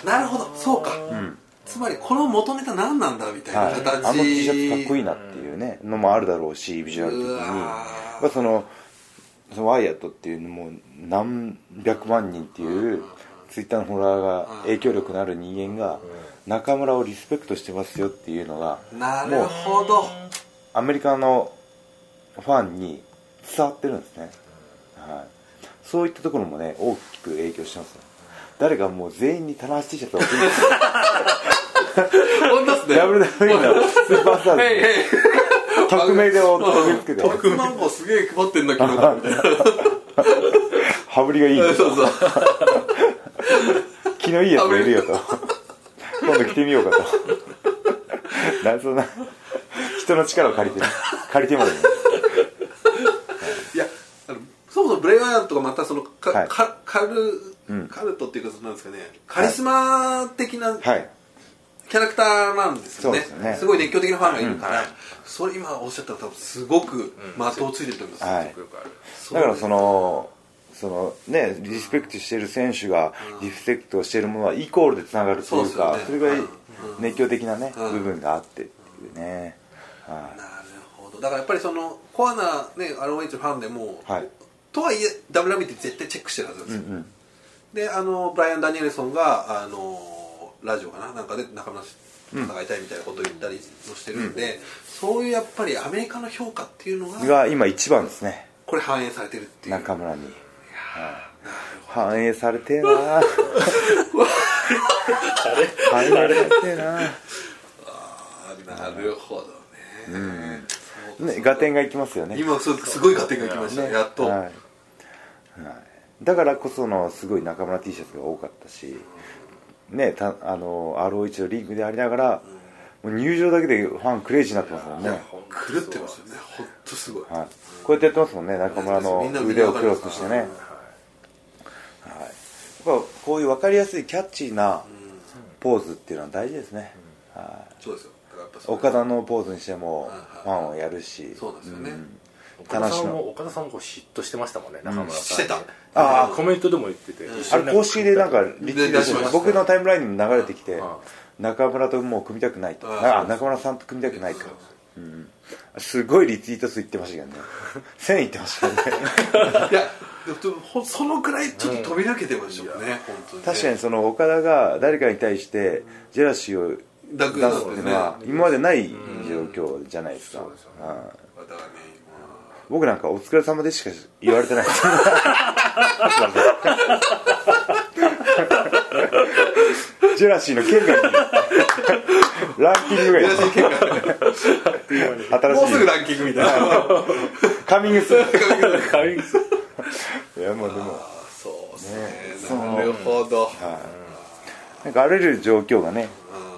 なるほど。そうか、うん、つまりこの元ネタ何なんだみたいな形、はい、あの T シャツかっこいいなっていうねのもあるだろうしビジュアル的に。まあそのそのワイヤットっていうのも何百万人っていうツイッターのフォロワーが影響力のある人間が中村をリスペクトしてますよっていうのがなるほどアメリカのファンに伝わってるんですね、はい、そういったところもね大きく影響してます誰かもう全員に棚橋 T シャツを送るんです本当っすね。WWE のスーパースターで匿名で送りつけて特番号すげえ配ってんだけどみたいな。羽振りがいいそうそう。気のいいやつがいるよと。今度来てみようかと。謎な人の力を借りて借りてまでね。いやあのそもそもブレイワイアンとかまたそのか、はい、カル、うん、カルトっていうかなんですかね。カリスマ的な、はい。キャラクターなんですよね。すね。すごい熱狂的なファンがいるから、うん、それ今おっしゃったら多分すごく的をついてると思います、はい、だからそのそのねリスペクトしている選手がリスペクトしているものはイコールでつながるというか、それぐらい熱狂的なね、部分があってっていうね、はい、なるほど。だからやっぱりそのコアな、ね、ROH ファンでも、はい、とはいえ WW って絶対チェックしてるはずなんですよ、うんうん、であのブライアン・ダニエルソンがあのラジオかな？なんかで仲間戦いたいみたいなことを言ったりもしてるんで、うん、そういうやっぱりアメリカの評価っていうのがが今一番ですね。これ反映されてるっていう。中村に。反映されてえな反映されてえな <laughs> あなるほど。ねうんね合点がいきますよね。今すすごい合点がいきました、ね、やっと、はい、はい、だからこそのすごい中村 T シャツが多かったし、ねたあの ROH のリングでありながら、もう入場だけでファンクレイジーになってますもんね。狂ってますよね。本当すごい、はい、こうやってやってますもんね中村の腕をクロスしてね、はい、ぱこういう分かりやすいキャッチーなポーズっていうのは大事ですね、はい、そうですよ岡田のポーズにしてもファンをやるし。そうですよね、岡田さんも岡田さんも嫉妬してましたもんね中村さんしてた。ああコメントでも言ってて、あれ公式でなんかリツイート僕のタイムラインにも流れてきて中村ともう組みたくないと。あ中村さんと組みたくないと、うん、すごいリツイート数いってましたけどね。<laughs> 1000いってましたね。いやそのくらいちょっと飛び抜けてましたよね、うん、確かにその岡田が誰かに対してジェラシーを出すっていうのは今までない状況じゃないですか、僕なんかお疲れ様でしか言われてないジェラシーの県外にランキングがいもうすぐランキングみたいな。カミングス。カミングス。いやもうでも。そうですね。なるほど、なんかあらゆる状況がね。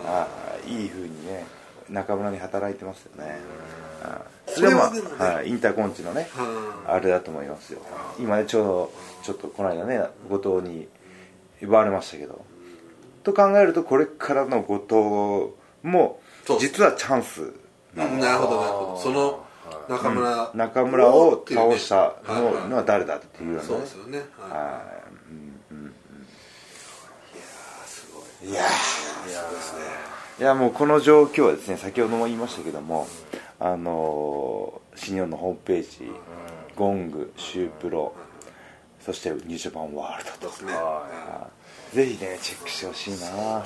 あいいふうにね中村に働いてますよね。それは、はい、インターコンチのねあれだと思いますよ。今ねちょうどちょっとこの間ね後藤に奪われましたけど。と考えるとこれからの後藤も実はチャンスなるほどなるほど。その中村、うん、中村を倒したのは誰だっていうね。そうですよね。はい、うんうん、いやすごい。いやそうですねいやもうこの状況はですね先ほども言いましたけどもあの新日本のホームページゴングシュープロそしてニュージャパンワールドと。ですね、ぜひねチェックしてほしいな、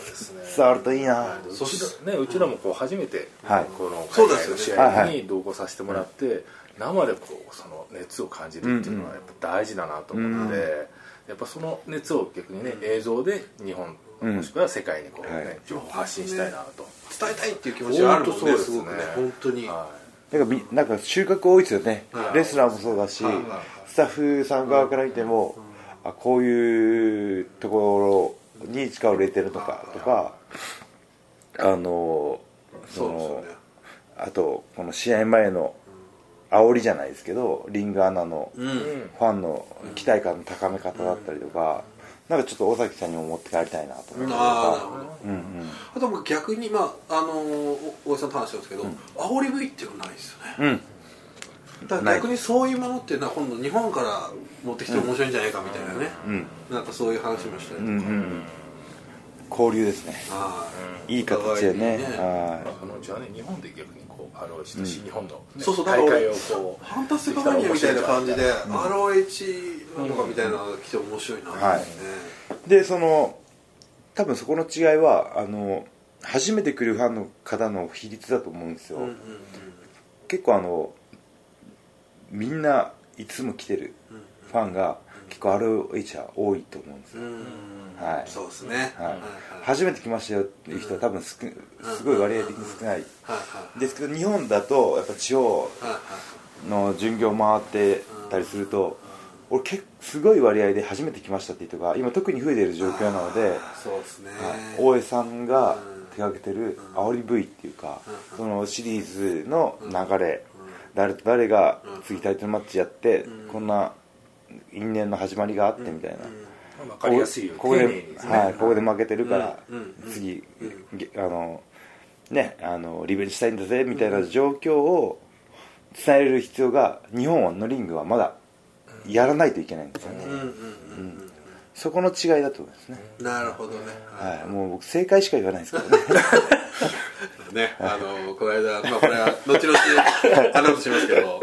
伝わるといいな。そしてね。うちらもこう初めて、はい、この海外の試合に同行させてもらって、生でこうその熱を感じるっていうのはやっぱ大事だなと思うので、やっぱその熱を逆にね映像で日本もしくは世界にこうね、情報発信したいなと。伝えたいっていう気持ちがあるもんねすごくね。本当に、はい、なんかなんか収穫多いですよね、レスラーもそうだし、スタッフさん側から見ても、あこういうところに力を入れてるのかとかあのそのあとこの試合前の煽りじゃないですけどリングアナのファンの期待感の高め方だったりとか、なんかちょっと尾崎さんにも持って帰りたいなと思って。あ,、うんうん、あと逆にまああの大江さんと話したんですけど、うん、煽り V っていうのはないですよね、うん、だから逆にそういうものっていうのは今度日本から持ってきて面白いんじゃないかみたいなね、うん、なんかそういう話もしたりとか、うんうん交流ですね。い。い形でね。あのじゃあね日本で逆にこう ROH と新日本の、そうそうだから俺ファンタスティカマニアみたいな感じで ROH なのかみたいなのが来て面白いなはいでその多分そこの違いはあの初めて来るファンの方の比率だと思うんですよ、結構あのみんないつも来てるファンが結構 ROH は多いと思うんですよ、はい、そうですね、はい、初めて来ましたよっていう人は多分すすごい割合的に少ない。ですけど日本だとやっぱ地方の巡業回ってたりすると俺結すごい割合で初めて来ましたっていう人が今特に増えてる状況なのでそうですね、大江さんが手がけてる煽り V っていうかそのシリーズの流れ誰と誰が次タイトルマッチやってこんな因縁の始まりがあってみたいな。分かりやすいよここで、ね、はい、ここで負けてるから、次、あのねあのリベンジしたいんだぜみたいな状況を伝える必要が日本のリングはまだやらないといけないんですよね、そこの違いだと思いますね。なるほどね、はい、もう僕正解しか言わないですからね。<laughs> ねあのこの間、まあ、これは後々アナウンスしますけど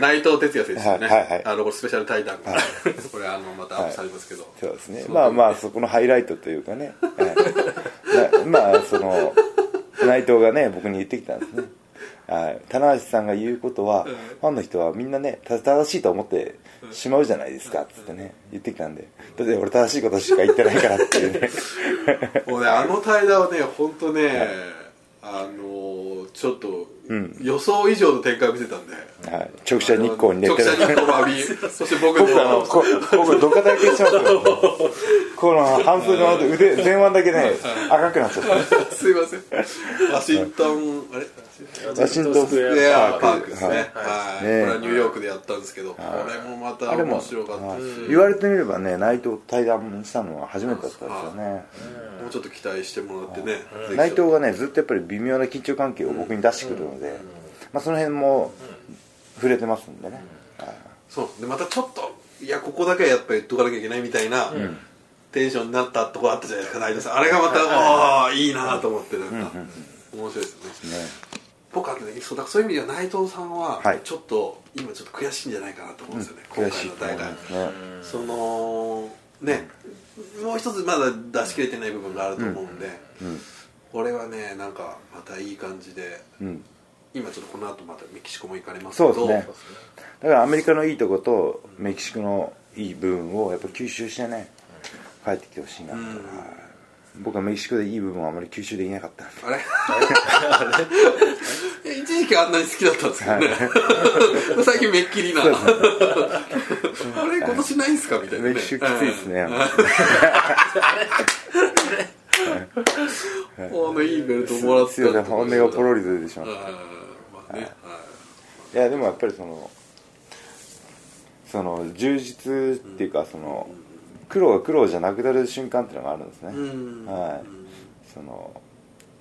内藤哲也選手ね、はいはい、あのスペシャル対談、はい、<laughs> これあのまたアップされますけど、そうですね。まあまあそこのハイライトというかね、まあその内藤がね僕に言ってきたんですね。棚橋さんが言うことは、ファンの人はみんなね正しいと思ってしまうじゃないですかっつってね言ってきたんで。だって俺正しいことしか言ってないからっていうね。<laughs> もうねあの対談はね本当ね、はい、あのちょっと予想以上の展開を見せたんで、はい、直射日光に寝て直射日光を浴び。<laughs> そして僕も僕どかだけしますよこの半数の腕前腕だけね赤くなっちゃったすいませんワシントンあれワシントンスクエアパークですね。はい、これはニューヨークでやったんですけどこれもまた面白かったし言われてみればね内藤対談したのは初めてだったんですよね。もうちょっと期待してもらってね内藤がねずっとやっぱり微妙な緊張関係を僕に出してくるのでまあその辺も触れてますんでね。そう。でまたちょっといやここだけはやっぱり言っとかなきゃいけないみたいなテンションになったとこあったじゃないですか内藤さんあれがまたああいいなと思ってなんか。面白いですね僕はねそうだそういう意味では内藤さんはちょっと、今ちょっと悔しいんじゃないかなと思うんですよね、今回の大会、そのね、もう一つまだ出し切れてない部分があると思うんで、これはねなんかまたいい感じで、今ちょっとこの後またメキシコも行かれますけどそうですね。だからアメリカのいいとことメキシコのいい部分をやっぱ吸収してね帰ってきてほしいなと、僕はメキシコでいい部分はあまり吸収できなかった。あれ？<laughs> 一時期あんなに好きだったんですけどね、はい、最近めっきりな、ね、あれ今年ないんすか？みたいな、ね、メキシコきついですね、はいあのいいベルトもらってた本音がポロリと出てしまった、まあねいやでもやっぱりそのその充実っていうかその、苦労が苦労じゃなくなる瞬間っていうのがあるんですね、はい、その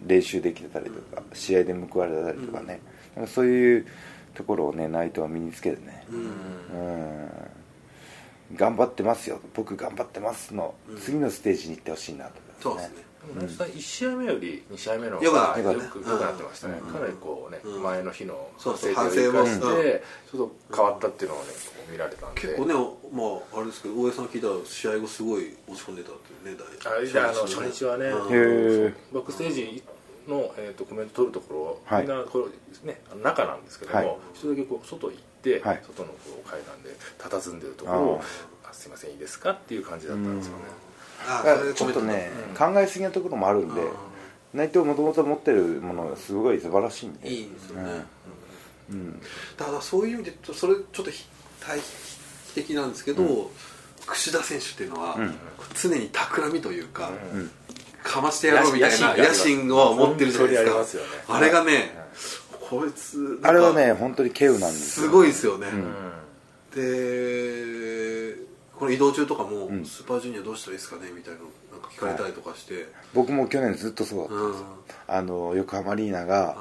練習できてたりとか試合で報われたりとかね、なんかそういうところをね内藤は身につけてね、うん。頑張ってますよ。僕頑張ってますの、次のステージに行ってほしいなと、ね、そうですねでも1試合目より2試合目の方がよくなってましたね、かなりこうね、前の日の反省を生かしてちょっと変わったっていうのをね見られたんで。結構ねまああれですけど大江さん聞いたら試合後すごい落ち込んでたっていうねああの初日はねバックステージの、えー、とコメント取るところ、みんなこれ、ね、中なんですけども一、人だけこう外行って、外のこう階段で佇んでるところを「すいませんいいですか?」っていう感じだったんですよね、ちょっとね、考えすぎなところもあるんで内藤もともと持ってるものがすごい素晴らしいんで。いいですよね、うん。だからそういう意味でそれちょっと対比的なんですけど、櫛田選手っていうのは、常に企みというか、かましてやろうみたいな野心を持ってるじゃないですかあれがね、こいつあれはね本当に稀有なんですすごいですよね、でこの移動中とかも、スーパージュニアどうしたらいいですかねみたいななんか聞かれたりとかして、僕も去年ずっとそうだったんです、あの横浜アリーナが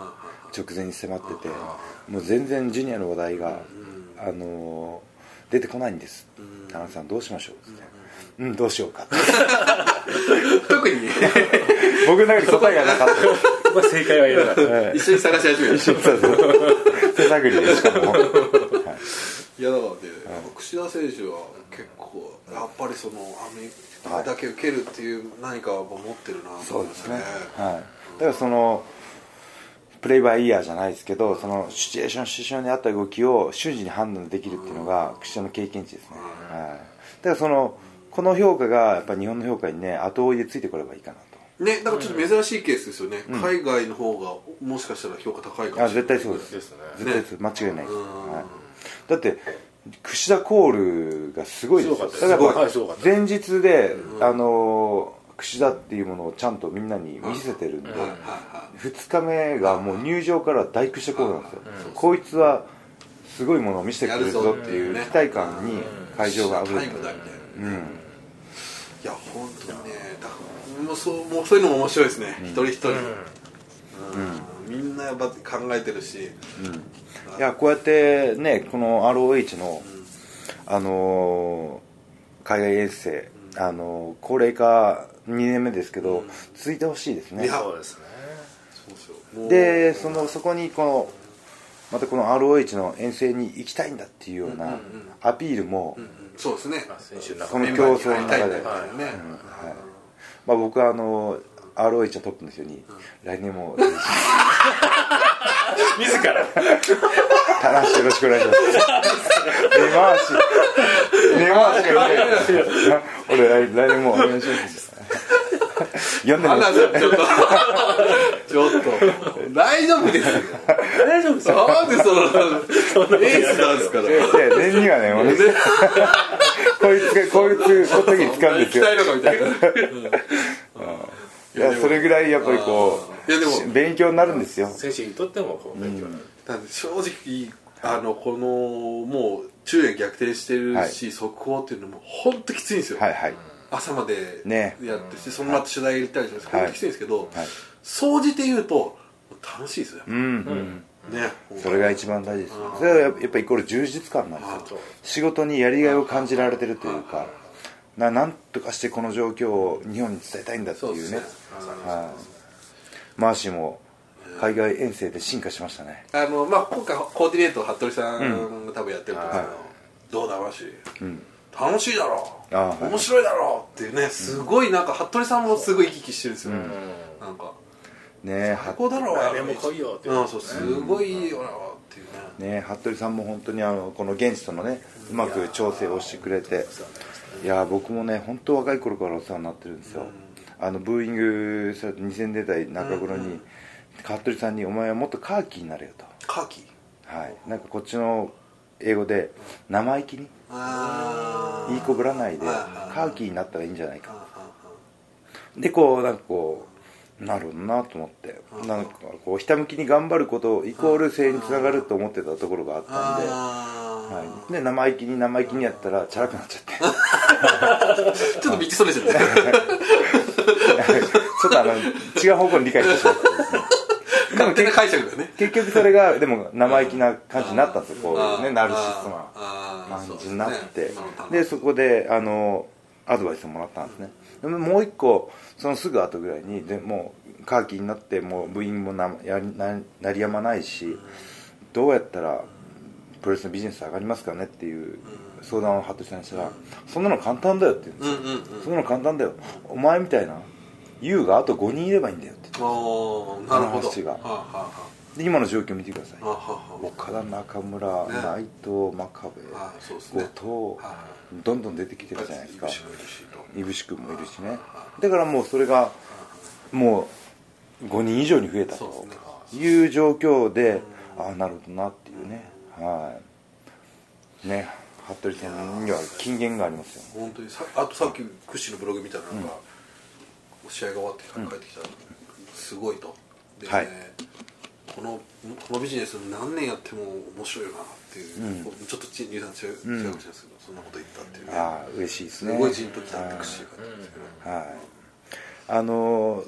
直前に迫ってて、もう全然ジュニアの話題が、あの出てこないんです。田中さんどうしましょう？って。うんどうしようか特に？<laughs> 僕の中に答えがなかった。<laughs> まあ正解はいらなかった。一緒に探し始める一緒に手探りでしかも、はい、いやだからね櫛田選手は結構やっぱりそのアメリカだけ受けるっていう何かを持ってるなと思いますね、ね、はい、だからそのプレイバイイヤーじゃないですけどそのシチュエーションシチュエーションに合った動きを瞬時に判断できるっていうのが櫛田の経験値ですね、はい、だからそのこの評価がやっぱ日本の評価にね後追いでついてこればいいかなとねだからちょっと珍しいケースですよね、うん、海外の方がもしかしたら評価高いかもしれない。あ絶対そうです。です、ね、絶対そう、間違いないです、はい、だって櫛田コールがすごいですよ。だから前日で、あの櫛田っていうものをちゃんとみんなに見せてるんで、2日目がもう入場から大櫛田コールなんですよ、こいつはすごいものを見せてくれるぞっていう期待感に会場があふれてる、うん。いや本当もうそうもうそういうのも面白いですね、うん、一人一人、うん、みんなやっぱ考えてるし、いやこうやってねこの ROH の、あのー、海外遠征、あのー、高齢化2年目ですけど、続いてほしいですね。そうですね。でそのそこにこのまたこの ROH の遠征に行きたいんだっていうようなアピールも、うんうん。そうですね。この競争の中で、はいまあ、僕はあの ROH のトップの人に、来年も。<laughs> 自ら。田中よろしくお願いします。根回し。根回しが俺来年もお願いします読んでますちょっと。ちょっと。大丈夫ですよ。大丈夫ですよ。なんでそのエースなんですから。念にはねこいつがこいつこの時に使うんですよ。<laughs> いやそれぐらいやっぱりこういやでも勉強になるんですよ。選手にとってもこう勉強になる、正直あのこのもう中円逆転してるし、速報っていうのも本当きついんですよ。はいはい。朝までやってして、その後取材入れたりとか本当きついんですけど、総じて言うと楽しいですよ、うんね、それが一番大事です。それはやっぱりイコール充実感なんですよ。仕事にやりがいを感じられてるというかななんとかしてこの状況を日本に伝えたいんだっていうね。はい、マーシーも海外遠征で進化しましたね。あの、まあ、今回コーディネート服部さんが多分やってると思うけど、どうだマーシー、うん。楽しいだろ。面白いだろうっていうねすごいなんか服部さんもすごい行き来してるんですよ、うん、なんかね最高だろう誰も来いよってうそうすごいいいよなっていうね。ね服部さんも本当にあのこの現地とのねうまく調整をしてくれて。いや僕もね本当若い頃からお世話になってるんですよ、うん、あのブーイング2000年代中頃に、うんうん、服部さんに「お前はもっとカーキになれよ」と。カーキはい。なんかこっちの英語で生意気にいい子ぶらないでカーキになったらいいんじゃないか。でこうなんかこうなるほどなと思ってなんかこうひたむきに頑張ることイコール性につながると思ってたところがあったんで、はい、で生意気に生意気にやったらチャラくなっちゃって。<laughs> ちょっと道それちゃったちょっとあの違う方向に理解してしまってですね。勝手な解釈だね。結局それがでも生意気な感じになったんですよこうねナルシストな感じになって。でそこであのアドバイスをもらったんですね。でももう一個そのすぐ後ぐらいにでもうカーキになってもう部員もなやな鳴りやまないしどうやったらプロレスのビジネス上がりますかねっていう相談を服部さんにしたら「そんなの簡単だよ」って言うんですよ「そんなの簡単だよ。お前みたいな YOU があと5人いればいいんだよ」って。あなるほど。話が、はあはあで今の状況見てください、はあ、岡田中村、ね、内藤真壁、後藤、どんどん出てきてるじゃないですかいぶし君もいるしね。だからもうそれがもう5人以上に増えたという状況で、ああなるほどなっていうね。はい。ね服部さんには金言がありますよ。本当に。さあとさっきクッシーのブログ見たらなんか、試合が終わって帰ってきたら、すごいと。で、ね、はい、このこのビジネス何年やっても面白いよなっていう、うん、ちょっと入団違うかもしれないですけど、そんなこと言ったっていう、ね、ああ嬉しいですね。すごいじんときたってクッシーがですけど、はい。あの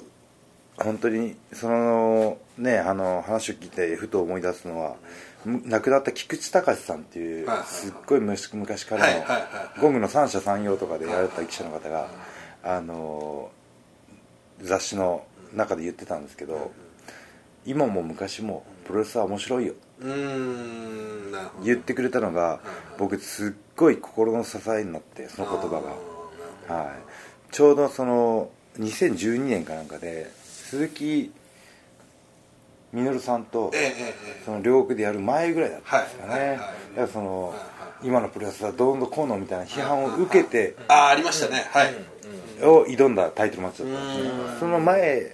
本当にそのねあの話を聞いてふと思い出すのは、亡くなった菊池隆さんっていう、すっごい昔からのゴングの三者三様とかでやられた記者の方が、あの雑誌の中で言ってたんですけど、今も昔もプロレスは面白いよ。言ってくれたのが僕すっごい心の支えになってその言葉が、はい、ちょうどその2012年かなんかで鈴木みのるさんとその両国でやる前ぐらいだったんですかね。だからその今のプロレスはどんどんこうのみたいな批判を受けてああありましたね。はい。を挑んだタイトルマッチだったんですね。その前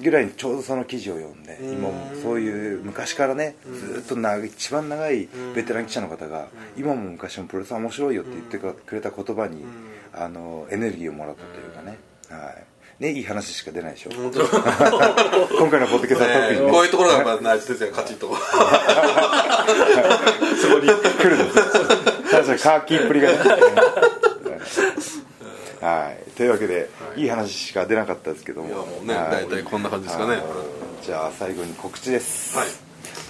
ぐらいにちょうどその記事を読んで今もそういう昔からねずっと長い一番長いベテラン記者の方が今も昔もプロレスは面白いよって言ってくれた言葉にあのエネルギーをもらったというかね。はい。ねいい話しか出ないでしょ。<laughs> 今回のポッドキャストは特に、ね、こういうところがまあ内地哲也カチッと。<laughs> そこに来るん <laughs> です確かにカーキーっぷりがねはい。というわけで、い、い話しか出なかったですけども。いやもうね大体こんな感じですかね。じゃあ最後に告知です。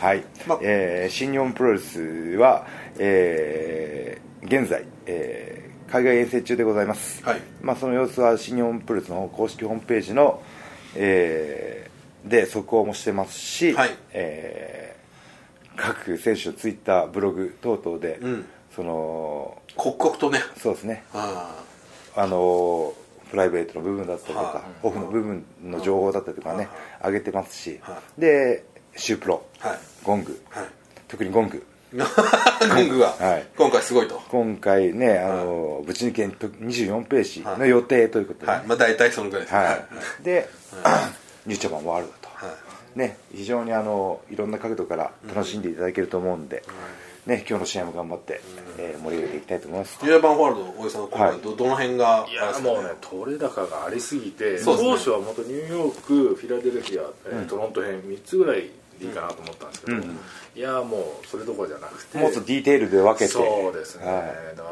はい。はえー、新日本プロレスは、えー、現在、えー海外遠征中でございます、はい、まあ、その様子は新日本プロレスの公式ホームページの、えー、で速報もしてますし、はい、えー、各選手のツイッターブログ等々で、うん、その刻々とね。そうですね。あのプライベートの部分だったりとか、オフの部分の情報だったりとかね、上げてますし、でシュープロ、ゴング、特にゴング。<laughs> ゴングが、はい、今回すごいと。今回ねあの、ぶち抜け24ページの予定ということで、はい。まあ、大体そのぐらいです、はい、で、ニュージャパンワールドと、ね、非常にあのいろんな角度から楽しんでいただけると思うんで、ね、今日の試合も頑張って、えー、盛り上げていきたいと思います。ニュージャパンワールド大江さん今回ど,、どの辺がいやもうね撮れ高がありすぎて当初はもっとニューヨークフィラデルフィア、えトロント編3つぐらいでいいかなと思ったんですけど、いやもうそれどころじゃなくて。もっとディテールで分けて。そうですね、はい、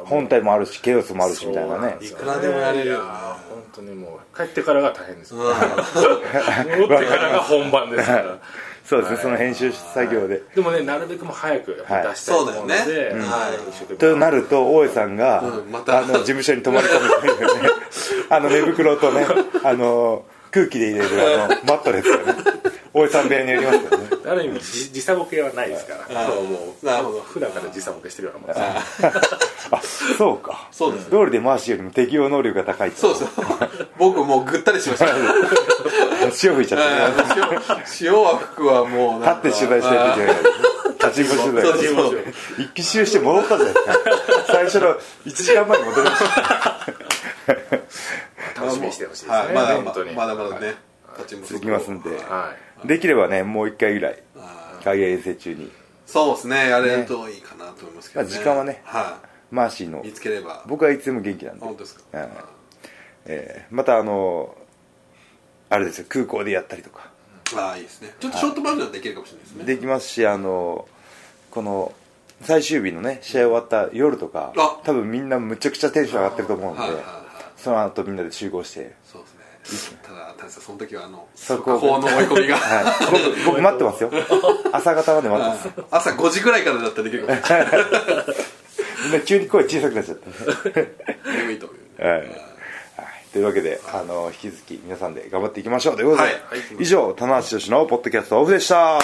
本体もあるしケオスもあるしみたいなね。いくらでもやれるよ。本当にもう帰ってからが大変です。<laughs> 戻ってからが本番ですから <laughs> そうですね、その編集作業で。でもねなるべくも早く出したいと思うので、はい。となると大江さんが、あの事務所に泊まり込む。というねあの寝袋とねあの空気で入れるあのマットレスがね大江さん部屋にやりますからね。ある意味時差ボケはないですから。なるほどなるほど普段から時差ボケしてるようなもんですあそうか。そうです。道理で回しよりも適応能力が高いそうそう。僕もうぐったりしました。塩吹いちゃって塩は服はもう立って取材してる時は立ちんぼ取材。一気周して戻ったじゃないですか最初の1時間前に戻りました <laughs> 楽しみにしてほしいですねまだまだまだね続きますんで、できればねもう一回ぐらい海外遠征中に。そうですねやれるといいかなと思いますけど、ね、時間はね、はい、マーシーの見つければ。僕はいつでも元気なんで。本当ですか、えー、またあのあれですよ空港でやったりとか。ああいいですね。ちょっとショートバージョンできるかもしれないですね、できますしあのこの最終日のね試合終わった夜とか多分みんなむちゃくちゃテンション上がってると思うんで、その後みんなで集合して。そうですね。ただ大さんその時はあの速報の追い込みが、はい、僕僕待ってますよ。<laughs> 朝方まで待ってます。朝5時ぐらいからだったらできるかもみんな急に声小さくなっちゃって眠いという、はい、というわけで、あの引き続き皆さんで頑張っていきましょうということで、はい、以上棚橋宏のポッドキャストオフでした